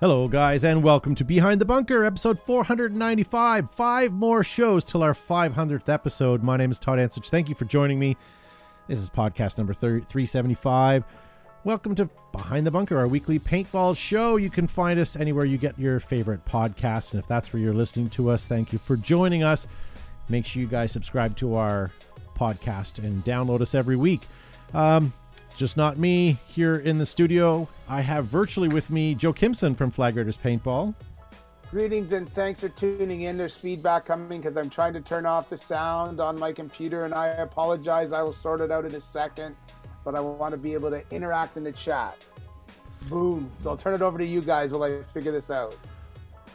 Hello, guys, and welcome to Behind the Bunker, episode 495. Five more shows till our 500th episode. My name is Todd Ansich. Thank you for joining me. This is podcast number 375. Welcome to Behind the Bunker, our weekly paintball show. You can find us anywhere you get your favorite podcast. And if that's where you're listening to us, thank you for joining us. Make sure you guys subscribe to our podcast and download us every week. Um, just not me here in the studio. I have virtually with me Joe Kimson from Flag Raiders Paintball. Greetings and thanks for tuning in. There's feedback coming because I'm trying to turn off the sound on my computer, and I apologize. I will sort it out in a second, but I want to be able to interact in the chat. Boom. So I'll turn it over to you guys while I figure this out.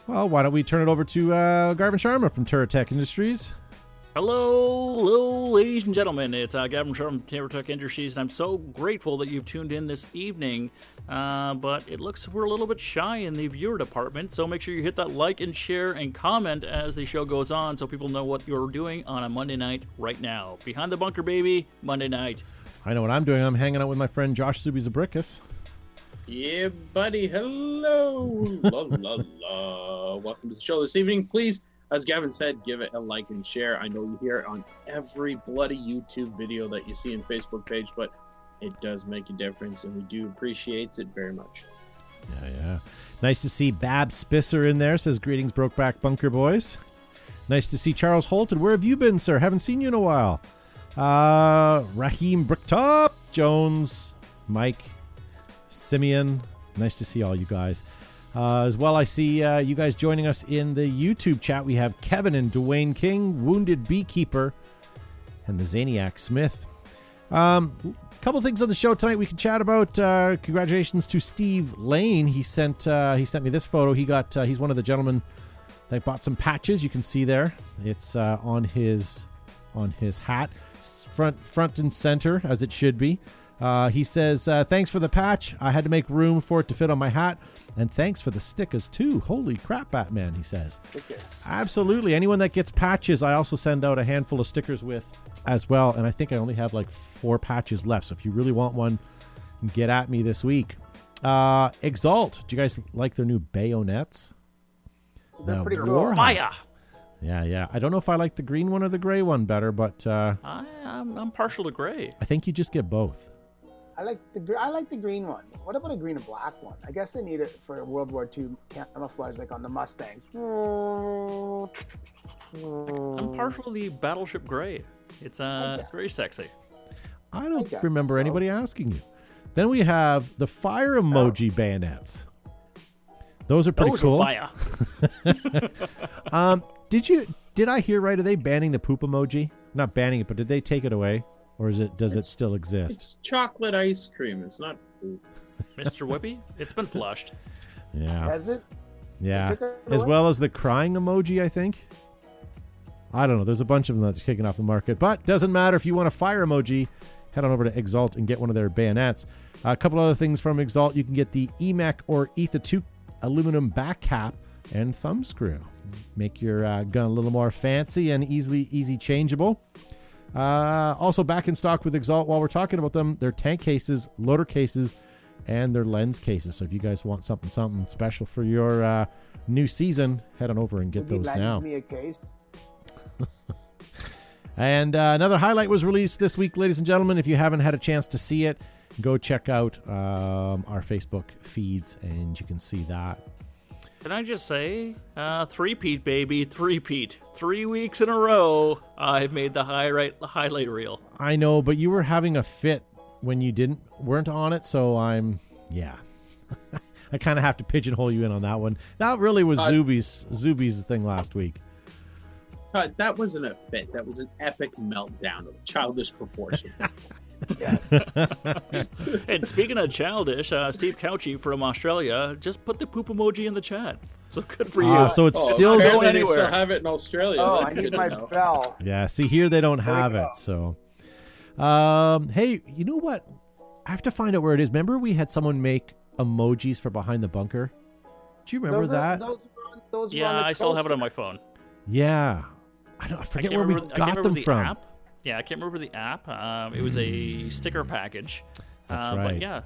Well, why don't we turn it over to uh, Gavin Sharma from Tech Industries? Hello, hello, ladies and gentlemen. It's uh, Gavin from TerraTech Industries, and I'm so grateful that you've tuned in this evening. Uh, but it looks we're a little bit shy in the viewer department, so make sure you hit that like and share and comment as the show goes on, so people know what you're doing on a Monday night right now. Behind the bunker, baby, Monday night. I know what I'm doing. I'm hanging out with my friend Josh Subizabrickus. Yeah, buddy. Hello. la la la. Welcome to the show this evening. Please as Gavin said, give it a like and share. I know you hear it on every bloody YouTube video that you see in Facebook page, but it does make a difference, and we do appreciate it very much. Yeah, yeah. Nice to see Bab Spisser in there. Says greetings, Brokeback Bunker boys. Nice to see Charles Holton. Where have you been, sir? Haven't seen you in a while. Uh, Raheem Bricktop, Jones, Mike, Simeon. Nice to see all you guys. Uh, as well, I see uh, you guys joining us in the YouTube chat. We have Kevin and Dwayne King, Wounded Beekeeper, and the Zaniac Smith. A um, couple things on the show tonight we can chat about. Uh, congratulations to Steve Lane. He sent uh, he sent me this photo. He got uh, he's one of the gentlemen that bought some patches. You can see there. It's uh, on his on his hat, front front and center as it should be. Uh, he says, uh, Thanks for the patch. I had to make room for it to fit on my hat. And thanks for the stickers, too. Holy crap, Batman, he says. Stickers. Absolutely. Anyone that gets patches, I also send out a handful of stickers with as well. And I think I only have like four patches left. So if you really want one, get at me this week. Uh, Exalt. Do you guys like their new bayonets? They're pretty cool. Fire! Yeah, yeah. I don't know if I like the green one or the gray one better, but uh, I, I'm, I'm partial to gray. I think you just get both. I like the I like the green one. What about a green and black one? I guess they need it for World War II camouflage, like on the Mustangs. I'm partial to the Battleship Gray. It's uh, it's very sexy. I don't I remember so. anybody asking you. Then we have the fire emoji oh. bayonets. Those are pretty Those cool. Are fire. um, did you did I hear right? Are they banning the poop emoji? Not banning it, but did they take it away? Or is it does it's, it still exist? It's chocolate ice cream. It's not food. Mr. Whippy, it's been flushed. Yeah. Has it? Yeah. As well as the crying emoji, I think. I don't know. There's a bunch of them that's kicking off the market, but doesn't matter if you want a fire emoji. Head on over to Exalt and get one of their bayonets. Uh, a couple other things from Exalt. You can get the EMEK or ETHA 2 aluminum back cap and thumb screw. Make your uh, gun a little more fancy and easily easy changeable. Uh, also back in stock with Exalt while we're talking about them, their tank cases, loader cases, and their lens cases. So if you guys want something something special for your uh, new season, head on over and get Would those now. me a case. and uh, another highlight was released this week, ladies and gentlemen. If you haven't had a chance to see it, go check out um, our Facebook feeds, and you can see that. Can I just say, uh, three-peat, baby, three-peat. Three weeks in a row, I've made the highlight highlight reel. I know, but you were having a fit when you didn't weren't on it, so I'm yeah. I kind of have to pigeonhole you in on that one. That really was uh, Zuby's Zuby's thing last week. Uh, that wasn't a fit. That was an epic meltdown of childish proportions. and speaking of childish, uh, Steve Couchy from Australia just put the poop emoji in the chat. So good for you. Uh, so it's oh, still going anywhere. They still have it in Australia. Oh, That's I need my bell. Yeah, see here they don't have it. So, um, hey, you know what? I have to find out where it is. Remember, we had someone make emojis for behind the bunker. Do you remember those that? Are, those, those yeah, I still have it on my phone. Yeah, I don't. I forget I where we got them the from. App. Yeah, I can't remember the app. Um, it was a sticker package. That's uh, right. But yeah,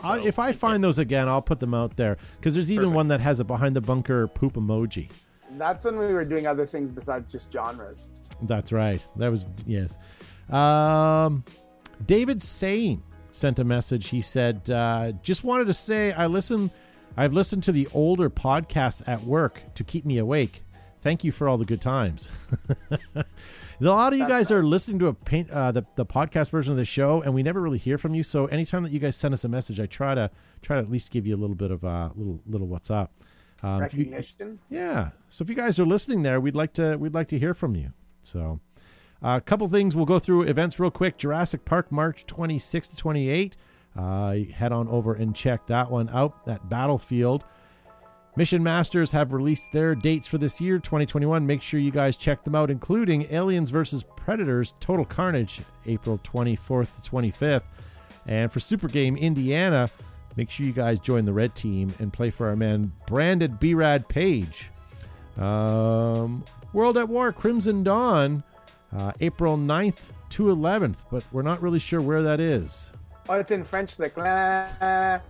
I, if I find those again, I'll put them out there because there's even Perfect. one that has a behind the bunker poop emoji. That's when we were doing other things besides just genres. That's right. That was yes. Um, David Sane sent a message. He said, uh, "Just wanted to say I listen. I've listened to the older podcasts at work to keep me awake. Thank you for all the good times." a lot of you That's guys are listening to a paint uh, the the podcast version of the show, and we never really hear from you. So anytime that you guys send us a message, I try to try to at least give you a little bit of uh, little little what's up. Um, if you- Recognition. yeah. So if you guys are listening there, we'd like to we'd like to hear from you. So a couple things we'll go through events real quick. Jurassic Park March 26 to 28. Uh, head on over and check that one out at Battlefield. Mission Masters have released their dates for this year, 2021. Make sure you guys check them out, including Aliens vs. Predators Total Carnage, April 24th to 25th. And for Super Game Indiana, make sure you guys join the red team and play for our man Brandon Brad Page. Um, World at War Crimson Dawn, uh, April 9th to 11th, but we're not really sure where that is. Oh, it's in French, like "La."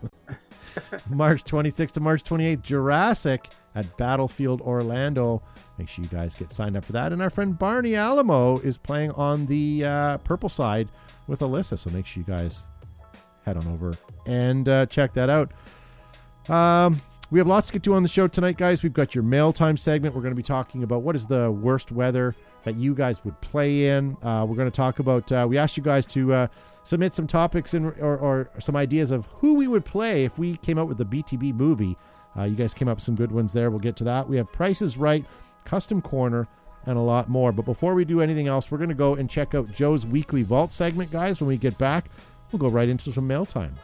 March 26th to March 28th, Jurassic at Battlefield Orlando. Make sure you guys get signed up for that. And our friend Barney Alamo is playing on the uh, purple side with Alyssa. So make sure you guys head on over and uh, check that out. Um, we have lots to get to on the show tonight, guys. We've got your mail time segment. We're going to be talking about what is the worst weather that you guys would play in. Uh, we're going to talk about. Uh, we asked you guys to uh, submit some topics and or, or some ideas of who we would play if we came out with the BTB movie. Uh, you guys came up with some good ones there. We'll get to that. We have prices right, custom corner, and a lot more. But before we do anything else, we're going to go and check out Joe's weekly vault segment, guys. When we get back, we'll go right into some mail time.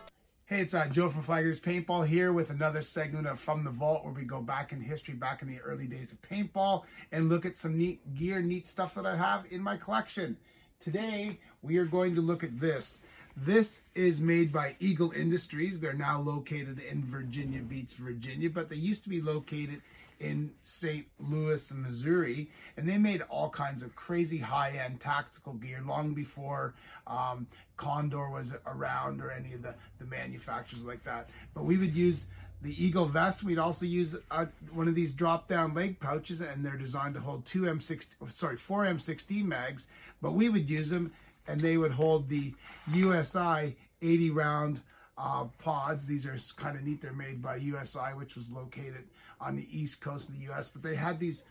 Hey, it's uh, Joe from Flaggers Paintball here with another segment of From the Vault where we go back in history, back in the early days of paintball, and look at some neat gear, neat stuff that I have in my collection. Today, we are going to look at this. This is made by Eagle Industries. They're now located in Virginia Beach, Virginia, but they used to be located in St. Louis, Missouri, and they made all kinds of crazy high-end tactical gear long before um, Condor was around or any of the, the manufacturers like that. But we would use the Eagle vest. We'd also use uh, one of these drop-down leg pouches, and they're designed to hold two M6, sorry, four M16 mags. But we would use them, and they would hold the USI 80 round uh, pods. These are kind of neat. They're made by USI, which was located on the east coast of the US. But they had these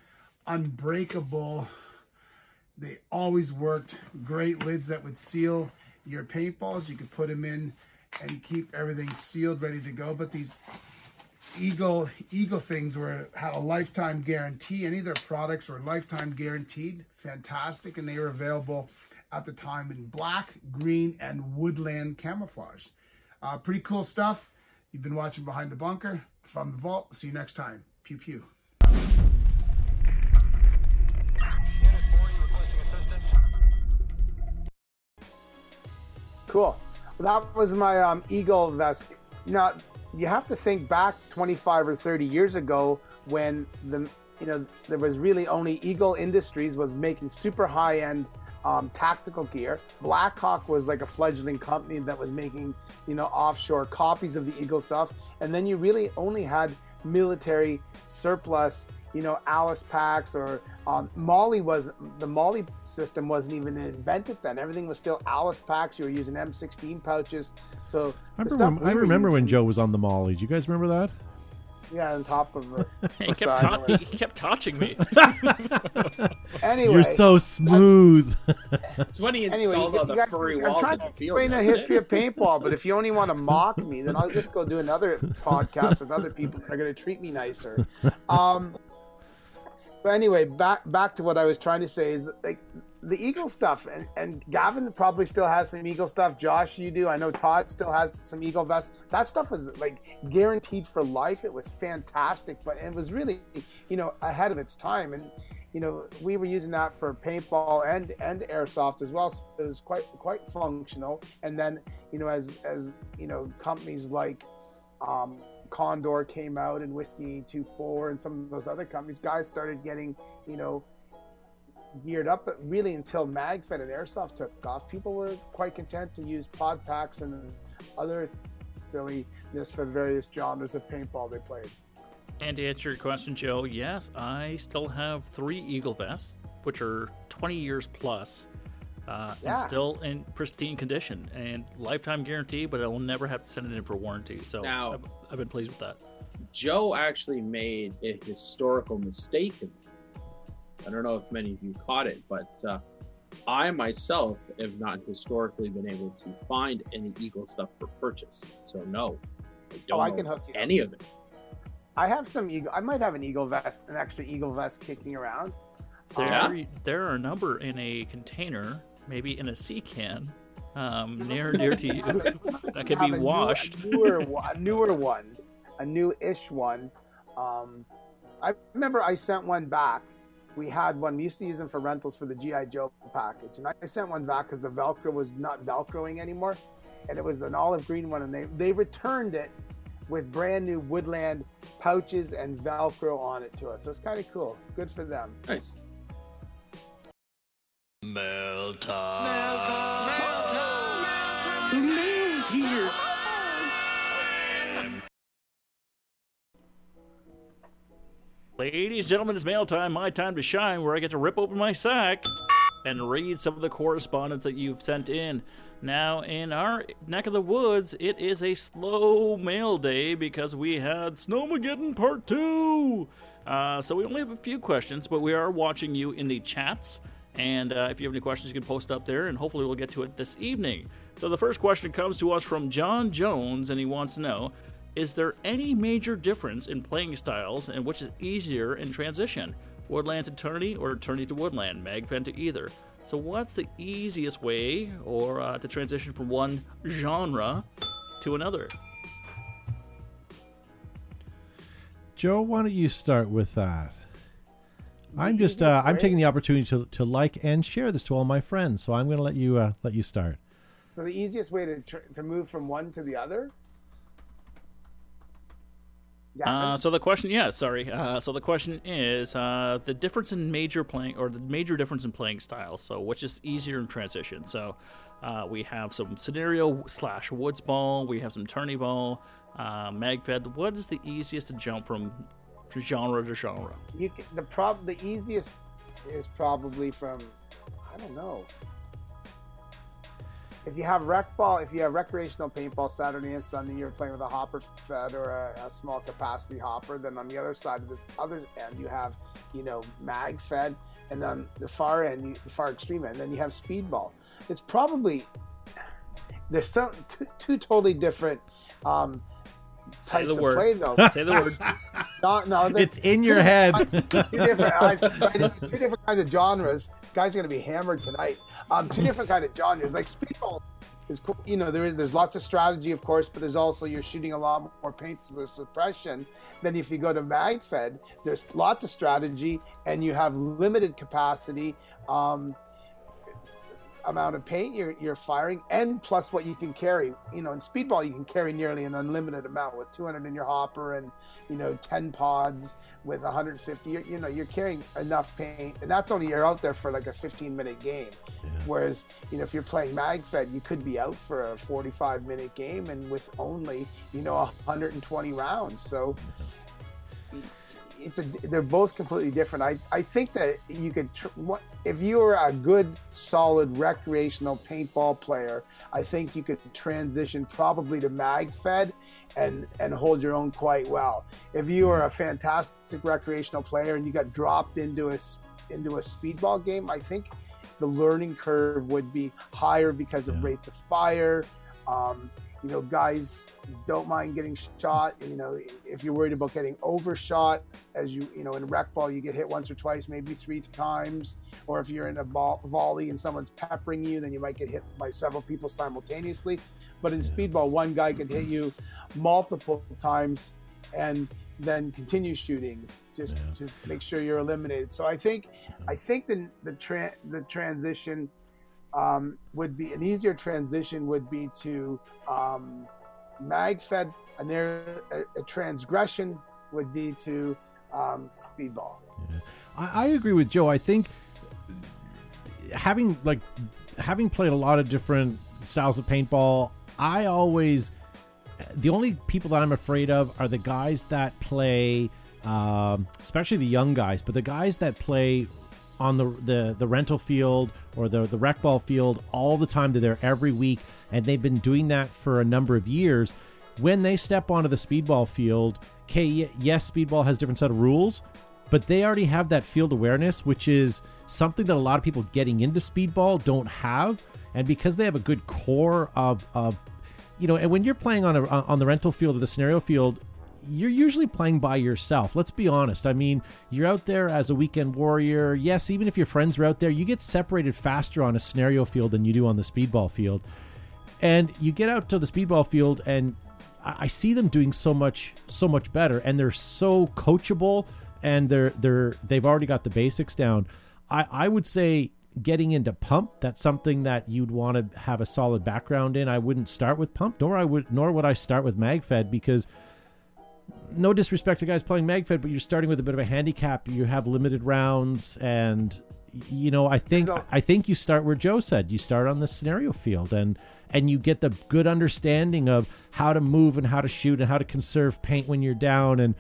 unbreakable, they always worked, great lids that would seal your paintballs. You could put them in and keep everything sealed, ready to go. But these Eagle Eagle things were had a lifetime guarantee. Any of their products were lifetime guaranteed. Fantastic, and they were available at the time in black, green, and woodland camouflage. Uh, pretty cool stuff. You've been watching Behind the Bunker from the Vault. See you next time. Pew pew. Cool. Well, that was my um, Eagle vest. Now, you have to think back 25 or 30 years ago when the you know there was really only Eagle Industries was making super high end um, tactical gear. Blackhawk was like a fledgling company that was making you know offshore copies of the Eagle stuff, and then you really only had military surplus you know Alice packs or um, MOLLE was the MOLLE system wasn't even invented then. Everything was still Alice packs. You were using M16 pouches. So I remember, stuff we I were remember when Joe was on the Molly. Do you guys remember that? yeah on top of it. He kept, ta- he kept touching me. anyway, You're so smooth. It's when he Anyway, installed you, all the guys, furry I'm walls trying to the field. explain the history of paintball, but if you only want to mock me, then I'll just go do another podcast with other people that are going to treat me nicer. Um, but anyway, back back to what I was trying to say is like the Eagle stuff, and, and Gavin probably still has some Eagle stuff. Josh, you do. I know Todd still has some Eagle vests. That stuff was like guaranteed for life. It was fantastic, but it was really, you know, ahead of its time. And you know, we were using that for paintball and and airsoft as well. So it was quite quite functional. And then, you know, as as you know, companies like um, Condor came out and Whiskey 24 and some of those other companies, guys started getting, you know, geared up. But really, until MagFed and Airsoft took off, people were quite content to use pod packs and other silliness for various genres of paintball they played. And to answer your question, Joe, yes, I still have three Eagle vests, which are 20 years plus, uh, Yeah. and still in pristine condition and lifetime guarantee, but I will never have to send it in for warranty. So Now- I've, I've been pleased with that. Joe actually made a historical mistake. in- I don't know if many of you caught it, but uh, I myself have not historically been able to find any Eagle stuff for purchase. So no, I don't Oh, I can hook you. up. any of it. I have some eagle. I might have an eagle vest, an extra eagle vest kicking around. There, Yeah? there are a number in a container, maybe in a sea can, um, near near to you that could be a new- washed. a newer, one- a newer one, a new-ish one. Um, I remember I sent one back. We had one. We used to use them for rentals for the GI Joe package, and I sent one back because the Velcro was not Velcroing anymore, and it was an olive green one, and they they returned it with brand new Woodland pouches and Velcro on it to us. So it's kind of cool. Good for them. Nice. Ladies, and gentlemen, it's mail time, my time to shine, where I get to rip open my sack and read some of the correspondence that you've sent in. Now, in our neck of the woods, it is a slow mail day because we had Snowmageddon Part 2. Uh, so we only have a few questions, but we are watching you in the chats. And uh, if you have any questions, you can post up there, and hopefully we'll get to it this evening. So the first question comes to us from John Jones, and he wants to know Is there any major difference in playing styles, and which is easier in transition? Woodland to tourney or tourney to woodland, magfed to either. So, what's the easiest way or uh, to transition from one genre to another? Joe, why don't you start with that? I'm just uh, I'm taking the opportunity to, to like and share this to all my friends, so I'm going to let you uh, let you start. So the easiest way to tr- to move from one to the other. Yeah. Uh, so the question, yeah, sorry. Uh, so the question is uh, the difference in major playing or the major difference in playing styles. So which is easier in transition? So uh, we have some scenario slash woods ball. We have some tourney ball, uh, magfed. What is the easiest to jump from genre to genre? you can, the prob the easiest is probably from I don't know. If you have rec ball, if you have recreational paintball Saturday and Sunday, you're playing with a hopper fed or a, a small capacity hopper. Then on the other side of this other end, you have you know mag fed, and then the far end, you, the far extreme end, then you have speedball. It's probably there's some two, two totally different um, Say types the of word. play though. Say the word. No, no, the- It's in your head. two different, uh, two different kinds of genres. Guys are going to be hammered tonight. Um, two different kind of genres. Like speedball is, cool. you know, there is there's lots of strategy, of course, but there's also you're shooting a lot more paint, so there's suppression. Then if you go to MagFed, there's lots of strategy, and you have limited capacity. Um, amount of paint you're, you're firing and plus what you can carry you know in speedball you can carry nearly an unlimited amount with 200 in your hopper and you know 10 pods with 150 you're, you know you're carrying enough paint and that's only you're out there for like a 15 minute game. Whereas you know if you're playing magfed you could be out for a 45 minute game and with only you know 120 rounds. So mm-hmm. It's a, they're both completely different. I, I think that you could tr- what if you were a good solid recreational paintball player, I think you could transition probably to MagFed and and hold your own quite well. If you were a fantastic recreational player and you got dropped into a into a speedball game, I think the learning curve would be higher because of Yeah. rates of fire. Um, you know, guys don't mind getting shot. You know, if you're worried about getting overshot, as you you know in rec ball, you get hit once or twice, maybe three times. Or if you're in a ball, volley and someone's peppering you, then you might get hit by several people simultaneously. But in speedball, one guy could hit you multiple times and then continue shooting just Yeah. to make sure you're eliminated. So I think I think the the tra- the transition um, would be an easier transition would be to um, magfed and there a, a transgression would be to um, speedball I, I agree with Joe. I think having like having played a lot of different styles of paintball, I always the only people that I'm afraid of are the guys that play, um, especially the young guys, but the guys that play on the, the, the rental field or the, the rec ball field all the time. They're there every week, and they've been doing that for a number of years. When they step onto the speedball field, okay, yes, speedball has different set of rules, but they already have that field awareness, which is something that a lot of people getting into speedball don't have. And because they have a good core of, of you know, and when you're playing on a on the rental field or the scenario field, you're usually playing by yourself. Let's be honest. I mean, you're out there as a weekend warrior. Yes, even if your friends are out there, you get separated faster on a scenario field than you do on the speedball field. And you get out to the speedball field and I see them doing so much so much better and they're so coachable and they're they're they've already got the basics down. I, I would say getting into pump, that's something that you'd want to have a solid background in. I wouldn't start with pump, nor I would nor would I start with magfed because no disrespect to guys playing magfed, but you're starting with a bit of a handicap. You have limited rounds, and you know I think I think you start where Joe said. You start on the scenario field, and and you get the good understanding of how to move and how to shoot and how to conserve paint when you're down. And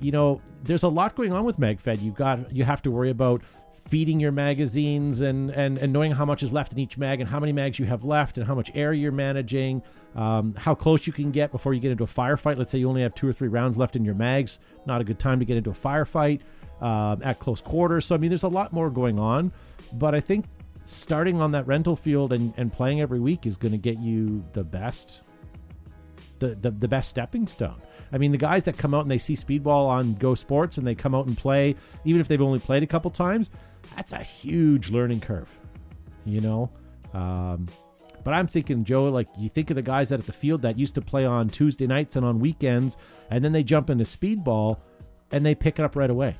you know, there's a lot going on with magfed. You've got you have to worry about feeding your magazines and, and, and knowing how much is left in each mag and how many mags you have left and how much air you're managing, um, how close you can get before you get into a firefight. Let's say you only have two or three rounds left in your mags. Not a good time to get into a firefight um, at close quarters. So, I mean, there's a lot more going on. But I think starting on that rental field and, and playing every week is going to get you the best the, the, the best stepping stone. I mean, the guys that come out and they see speedball on Go Sports and they come out and play, even if they've only played a couple times, that's a huge learning curve, you know. Um, but I'm thinking, Joe, like you think of the guys out at the field that used to play on Tuesday nights and on weekends, and then they jump into speedball and they pick it up right away,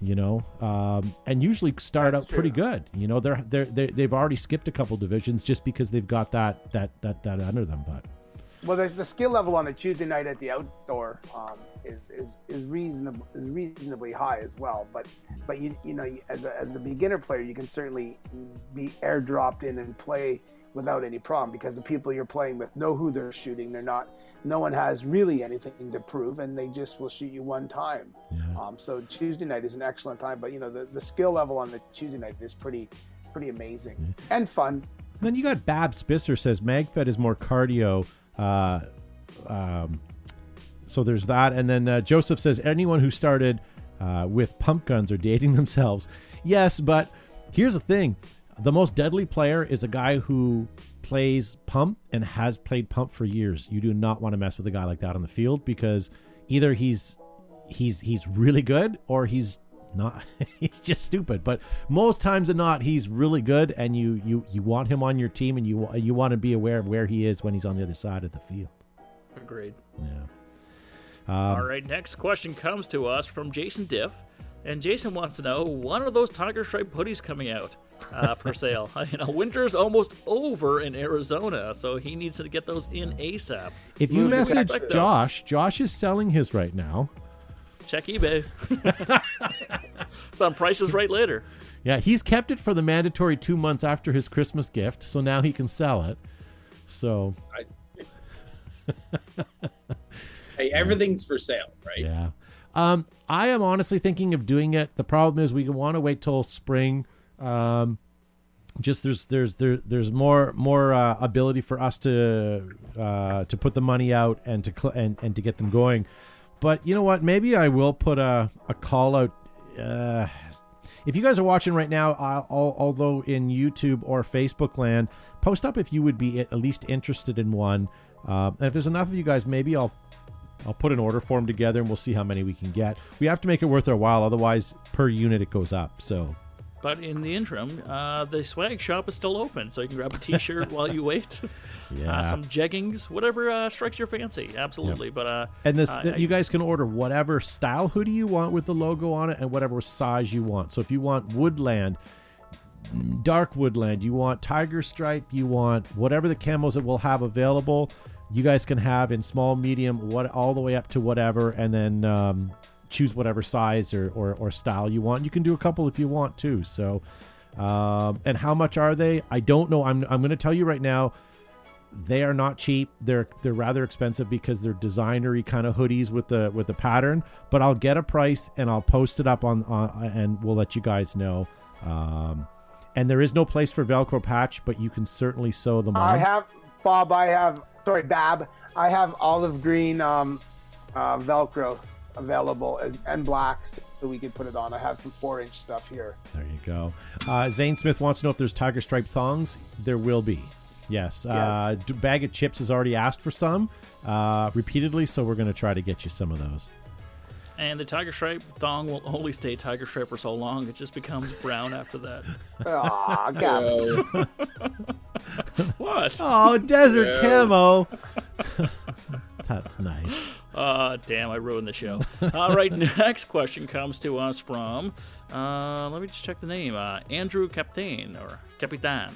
you know, um, and usually start That's out true. pretty good. You know, they're, they're they they've already skipped a couple divisions just because they've got that that that that under them. But well, the, the skill level on a Tuesday night at the outdoor um, is, is is reasonable is reasonably high as well. But but you you know as a, as a beginner player, you can certainly be airdropped in and play without any problem because the people you're playing with know who they're shooting. They're not. No one has really anything to prove, and they just will shoot you one time. Yeah. Um, so Tuesday night is an excellent time, but you know the, the skill level on the Tuesday night is pretty pretty amazing yeah. and fun. Then you got Bab Spisser says MagFed is more cardio uh, um, so there's that. And then uh, Joseph says anyone who started uh, with pump guns are dating themselves. Yes, but here's the thing the most deadly player is a guy who plays pump and has played pump for years. You do not want to mess with a guy like that on the field because either he's he's he's really good or he's not he's just stupid but most times than not he's really good and you you you want him on your team and you you want to be aware of where he is when he's on the other side of the field. Agreed. Yeah. Um, all right next question comes to us from jason diff and jason wants to know when are those tiger stripe hoodies coming out uh, for sale? You know winter's almost over in arizona so he needs to get those in asap if you message josh josh is selling his right now check eBay. it's on Prices Right later. Yeah, he's kept it for the mandatory two months after his Christmas gift, so now he can sell it. So, hey, everything's for sale, right? Yeah. Um, I am honestly thinking of doing it. The problem is we want to wait till spring. Um, just there's there's there, there's more more uh, ability for us to uh, to put the money out and to cl- and, and to get them going. But you know what? Maybe I will put a, a call out. Uh, if you guys are watching right now, I'll, although in YouTube or Facebook land, post up if you would be at least interested in one. Uh, and if there's enough of you guys, maybe I'll I'll put an order form together and we'll see how many we can get. We have to make it worth our while, otherwise per unit it goes up. So but in the interim, uh, the swag shop is still open, so you can grab a T-shirt while you wait. Yeah. Uh, some jeggings, whatever uh, strikes your fancy. Absolutely. Yep. But uh, and this, uh, you guys can order whatever style hoodie you want with the logo on it, and whatever size you want. So if you want woodland, dark woodland, you want tiger stripe, you want whatever the camos that we'll have available. You guys can have in small, medium, what all the way up to whatever, and then um, choose whatever size or, or, or, style you want. You can do a couple if you want too. So, um, and how much are they? I don't know. I'm, I'm going to tell you right now. they are not cheap. They're they're rather expensive because they're designery kind of hoodies with the with the pattern. But I'll get a price and I'll post it up on, on and we'll let you guys know. Um, and there is no place for Velcro patch, but you can certainly sew them on. I have Bob. I have sorry, Bab. I have olive green um, uh, Velcro available and, and black, so we could put it on. I have some four-inch stuff here. There you go. Uh, Zane Smith wants to know if there's tiger stripe thongs. There will be. Yes. Uh, Bag of Chips has already asked for some uh, repeatedly, so we're going to try to get you some of those. And the tiger stripe thong will only stay tiger stripe for so long; it just becomes brown after that. Aw, Gavin. So, What? Oh, desert Yeah. camo. That's nice. Uh, damn, I ruined the show. All right, next question comes to us from, uh, let me just check the name, uh, Andrew Captain or Capitan.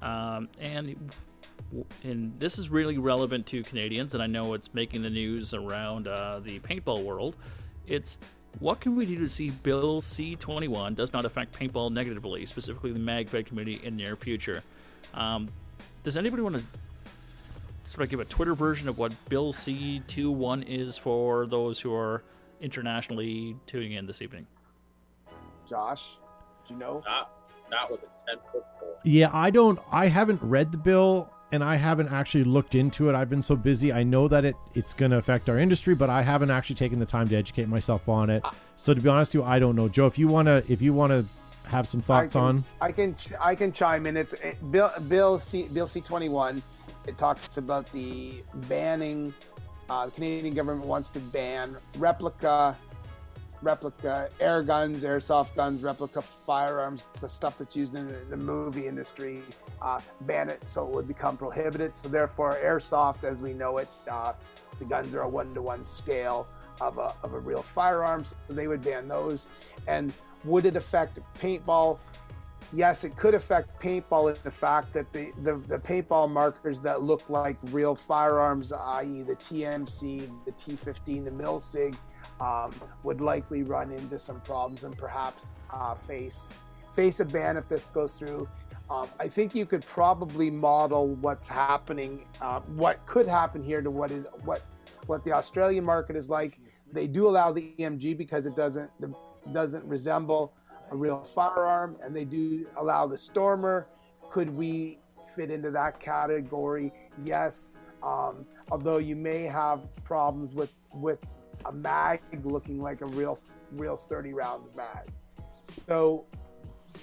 Um, and and this is really relevant to Canadians, and I know it's making the news around uh, the paintball world. It's what can we do to see Bill C 21 does not affect paintball negatively, specifically the MagFed community in near future? Um, does anybody want to sort of give a Twitter version of what Bill C 21 is for those who are internationally tuning in this evening? Josh, do you know? not, not with a 10 foot pole. Yeah, I don't. I haven't read the bill, and I haven't actually looked into it. I've been so busy. I know that it it's going to affect our industry, but I haven't actually taken the time to educate myself on it. So to be honest with you, I don't know, Joe. If you wanna, if you wanna have some thoughts I can, on, I can ch- I can chime in. It's it, Bill Bill C Bill C twenty one. It talks about the banning. Uh, the Canadian government wants to ban replica, replica air guns, airsoft guns, replica firearms, It's the stuff that's used in the, movie industry. Uh, ban it so it would become prohibited. So therefore, airsoft, as we know it, uh, the guns are a one-to-one scale of a, of a real firearm. So they would ban those. And would it affect paintball? Yes, it could affect paintball in the fact that the, the, the paintball markers that look like real firearms, i.e., the TMC, the T15, the Milsig, um, would likely run into some problems and perhaps uh, face face a ban if this goes through. Um, I think you could probably model what's happening, uh, what could happen here to what is what what the Australian market is like. They do allow the EMG because it doesn't the, doesn't resemble a real firearm, and they do allow the Stormer. Could we fit into that category? Yes. Um, although you may have problems with with a mag looking like a real real 30 round mag. So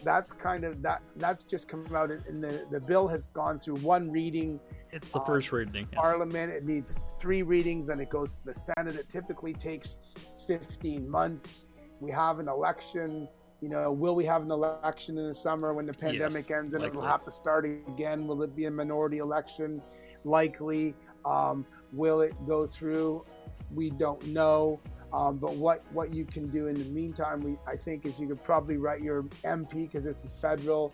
that's kind of that that's just come out in, in the the bill has gone through one reading It's the Um, first reading. yes. parliament it needs three readings and it goes to the senate it typically takes 15 months we have an election you know will we have an election in the summer when the pandemic ends and it'll have to start again? Will it be a minority election? Likely. Um, will it go through? We don't know. Um, but what what you can do in the meantime we i think is you could probably write your mp because this is federal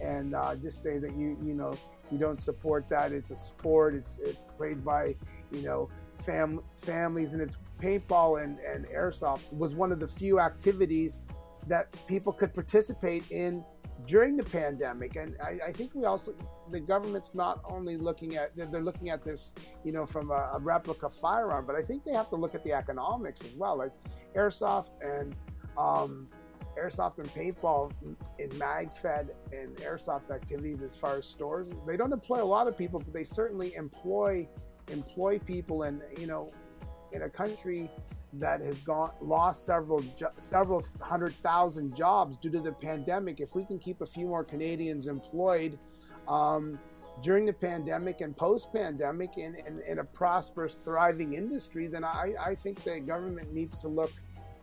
and uh, just say that you you know you don't support that. It's a sport. It's it's played by you know fam- families, and it's paintball and, and airsoft. Was one of the few activities that people could participate in during the pandemic. And I, I think we also the government's not only looking at they're, looking at this you know from a, a replica firearm, but I think they have to look at the economics as well, like airsoft and um, airsoft and paintball in MagFed and airsoft activities as far as stores. They don't employ a lot of people, but they certainly employ employ people and you know in a country that has gone lost several jo- several hundred thousand jobs due to the pandemic if we can keep a few more Canadians employed um, during the pandemic and post pandemic in, in, in a prosperous thriving industry then I, I think the government needs to look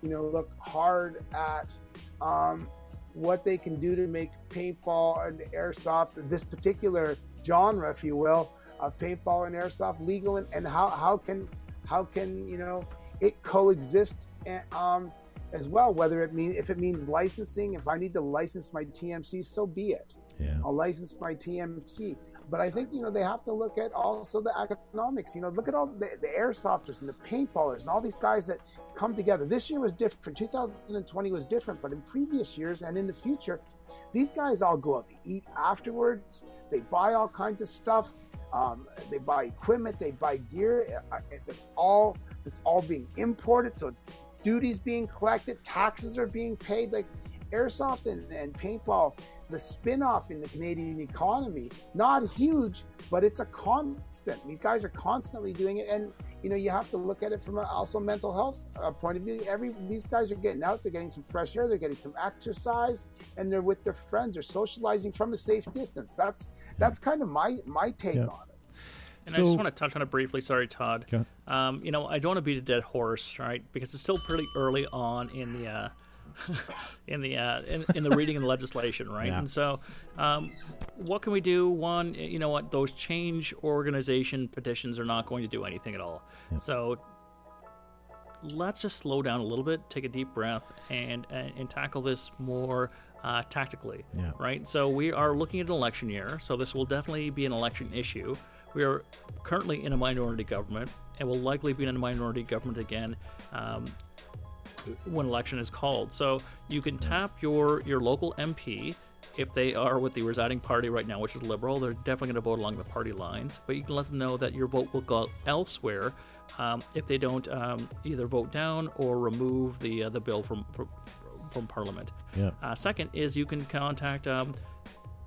you know look hard at um, what they can do to make paintball and airsoft, this particular genre, if you will, of paintball and airsoft legal, and, and how, how can how can you know it coexist eh, um, as well? Whether it mean if it means licensing, if I need to license my TMC, so be it. yeah, I'll license my TMC. But I think you know they have to look at also the economics. You know, look at all the, the airsofters and the paintballers and all these guys that come together. This year was different. 2020 was different, but in previous years and in the future, these guys all go out to eat afterwards. They buy all kinds of stuff. Um, they buy equipment, they buy gear. Uh, That's all. That's all being imported. So it's duties being collected, taxes are being paid. Like airsoft and, and paintball, the spin-off in the Canadian economy, not huge, but it's a constant. These guys are constantly doing it, and you know you have to look at it from a, also mental health uh, point of view. Every these guys are getting out, they're getting some fresh air, they're getting some exercise, and they're with their friends, they're socializing from a safe distance. That's that's kind of my my take Yeah. on it. And I just want to touch on it briefly. Sorry, Todd. Okay. Um, you know, I don't want to beat a dead horse, right? Because it's still pretty early on in the uh, in the uh, in, in the reading of the legislation, right? Yeah. And so, um, what can we do? One, you know what? Those change organization petitions are not going to do anything at all. So. Let's just slow down a little bit, take a deep breath, and and, and tackle this more uh, tactically Yeah. right? So we are looking at an election year, so this will definitely be an election issue. We are currently in a minority government, and will likely be in a minority government again um, when election is called. So you can tap your your local MP if they are with the residing party right now, which is Liberal. They're definitely going to vote along the party lines, but you can let them know that your vote will go elsewhere um, if they don't um, either vote down or remove the uh, the bill from from, from Parliament. Yeah. Uh, second is you can contact um,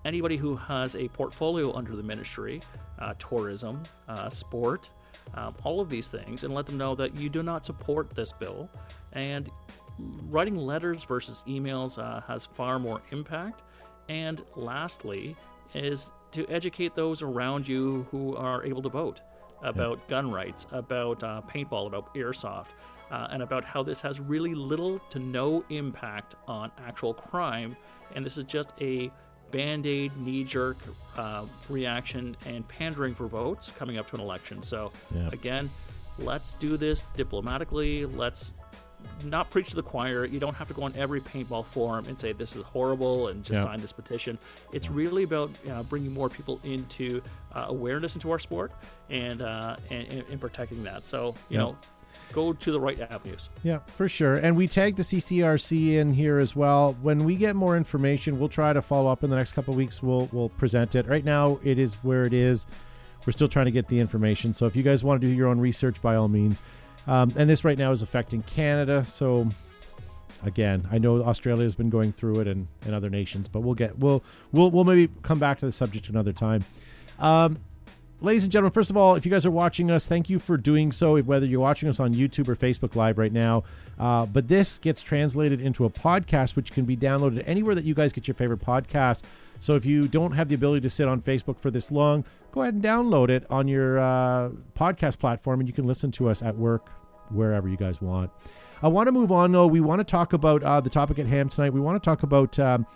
anybody who has a portfolio under the ministry, uh, tourism, uh, sport, um, all of these things, and let them know that you do not support this bill. And writing letters versus emails uh, has far more impact. And lastly, is to educate those around you who are able to vote about gun rights, about uh, paintball, about airsoft, uh, and about how this has really little to no impact on actual crime. And this is just a band aid, knee jerk uh, reaction and pandering for votes coming up to an election. So, Yeah. again, let's do this diplomatically. Let's not preach to the choir. You don't have to go on every paintball forum and say this is horrible and just Yeah. sign this petition. It's really about uh, bringing more people into uh, awareness into our sport and, uh, and and protecting that. So you Yeah. know, go to the right avenues. Yeah, for sure. And we tag the CCRC in here as well. When we get more information, we'll try to follow up in the next couple of weeks. We'll we'll present it. Right now, it is where it is. We're still trying to get the information. So if you guys want to do your own research, by all means. Um, and this right now is affecting Canada. So again, I know Australia has been going through it and, and other nations, but we'll get we'll we'll we'll maybe come back to the subject another time. Um, ladies and gentlemen, first of all, if you guys are watching us, thank you for doing so, whether you're watching us on YouTube or Facebook Live right now. Uh, but this gets translated into a podcast, which can be downloaded anywhere that you guys get your favorite podcast. So if you don't have the ability to sit on Facebook for this long, go ahead and download it on your uh, podcast platform, and you can listen to us at work, wherever you guys want. I want to move on, though. We want to talk about uh, the topic at hand tonight. We want to talk about um,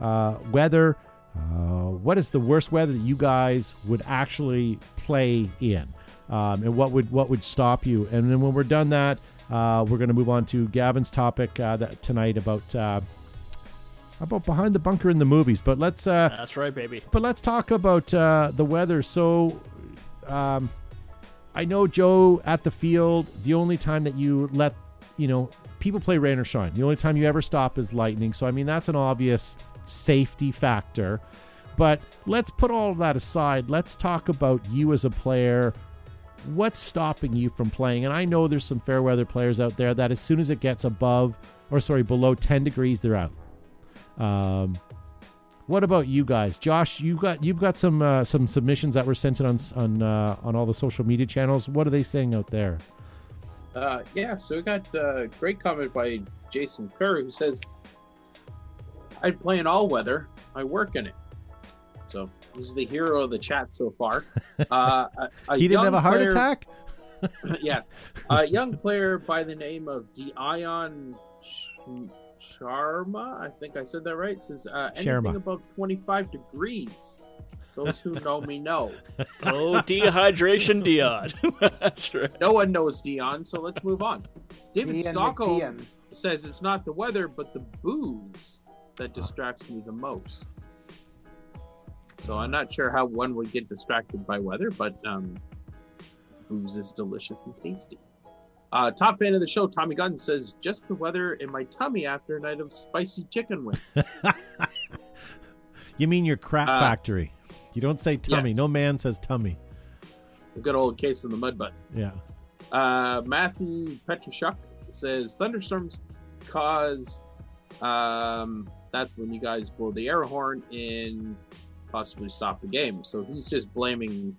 uh, weather. Uh, what is the worst weather that you guys would actually play in, um, and what would what would stop you? And then when we're done that, uh, we're going to move on to Gavin's topic uh, that, tonight about about behind the bunker in the movies. But let's uh, That's right, baby. but let's talk about uh, the weather. So, um, I know Joe at the field. The only time that you let you know people play rain or shine, the only time you ever stop is lightning. So, I mean that's an obvious safety factor. But let's put all of that aside. Let's talk about you as a player. What's stopping you from playing? And I know there's some fair weather players out there that as soon as it gets above, or sorry, below 10 degrees, they're out. Um, what about you guys, Josh? You got you've got some uh, some submissions that were sent in on on uh, on all the social media channels. What are they saying out there? Uh, yeah, so we got a great comment by Jason Kerr who says, I'd play in all weather. I work in it. So he's the hero of the chat so far. Uh, a, a he didn't have a heart player- attack. yes. A young player by the name of Dion Sharma, I think I said that right, says uh, anything Sharma. above 25 degrees. Those who know me know. Oh, dehydration, Dion. That's right. No one knows Dion, so let's move on. David Ian Stockholm McPeon. says it's not the weather, but the booze that distracts me the most. So I'm not sure how one would get distracted by weather, but um, booze is delicious and tasty. Uh, top fan of the show, Tommy Gunn says, just the weather in my tummy after a night of spicy chicken wings. You mean your crap Uh, factory? You don't say tummy. yes. No man says tummy. A good old case of the mud butt. Yeah. Uh, Matthew Petrushuk says thunderstorms cause. Um, that's when you guys blow the air horn and possibly stop the game. So he's just blaming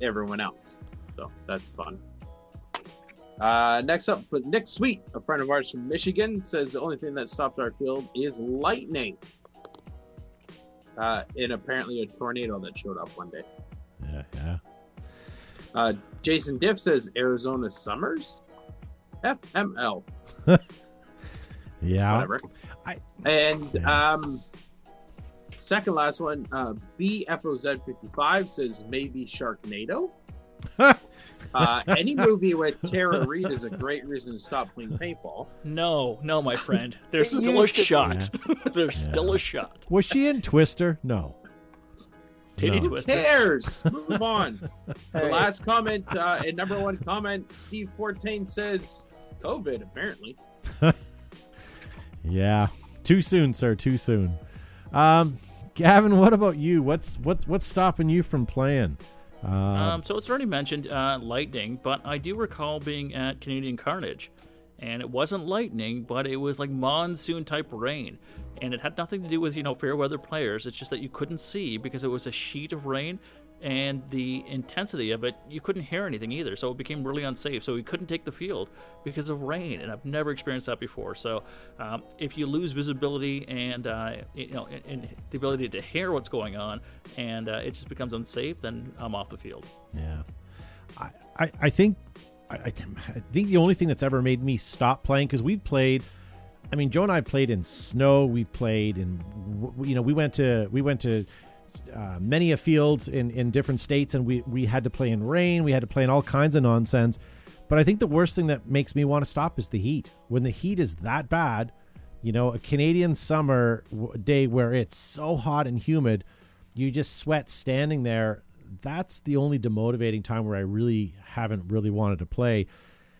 everyone else. So that's fun. Uh, next up, but Nick Sweet, a friend of ours from Michigan, says the only thing that stopped our field is lightning. Uh, and apparently a tornado that showed up one day. Yeah. Yeah. Uh, Jason Diff says Arizona Summers, FML, Yeah. whatever. I- and Yeah. um, second last one, uh, BFOZ55 says maybe Sharknado. uh, any movie with Tara Reid is a great reason to stop playing paintball. No, no, my friend. There's still a used to be. shot. There's still a shot. Was she in Twister? No. Titty No. Who twister. cares? Move on. The last comment, uh, and number one comment, Steve Fortain says COVID, apparently. Yeah. Too soon, sir. Too soon. Um, Gavin, what about you? What's what's what's stopping you from playing? Uh, Um, so it's already mentioned uh, lightning, but I do recall being at Canadian Carnage, and it wasn't lightning, but it was like monsoon type rain, and it had nothing to do with you know fair weather players. It's just that you couldn't see because it was a sheet of rain, and the intensity of it you couldn't hear anything either, so it became really unsafe. So we couldn't take the field because of rain, and I've never experienced that before. So um, if you lose visibility and uh, you know and, and the ability to hear what's going on, and uh, it just becomes unsafe, then I'm off the field. Yeah, I I, I think I, I think the only thing that's ever made me stop playing because we've played. I mean, Joe and I played in snow. We've played in, you know, we went to we went to uh, many a fields in in different states, and we we had to play in rain. We had to play in all kinds of nonsense. But I think the worst thing that makes me want to stop is the heat. When the heat is that bad, you know, a Canadian summer day where it's so hot and humid, you just sweat standing there. That's the only demotivating time where I really haven't really wanted to play.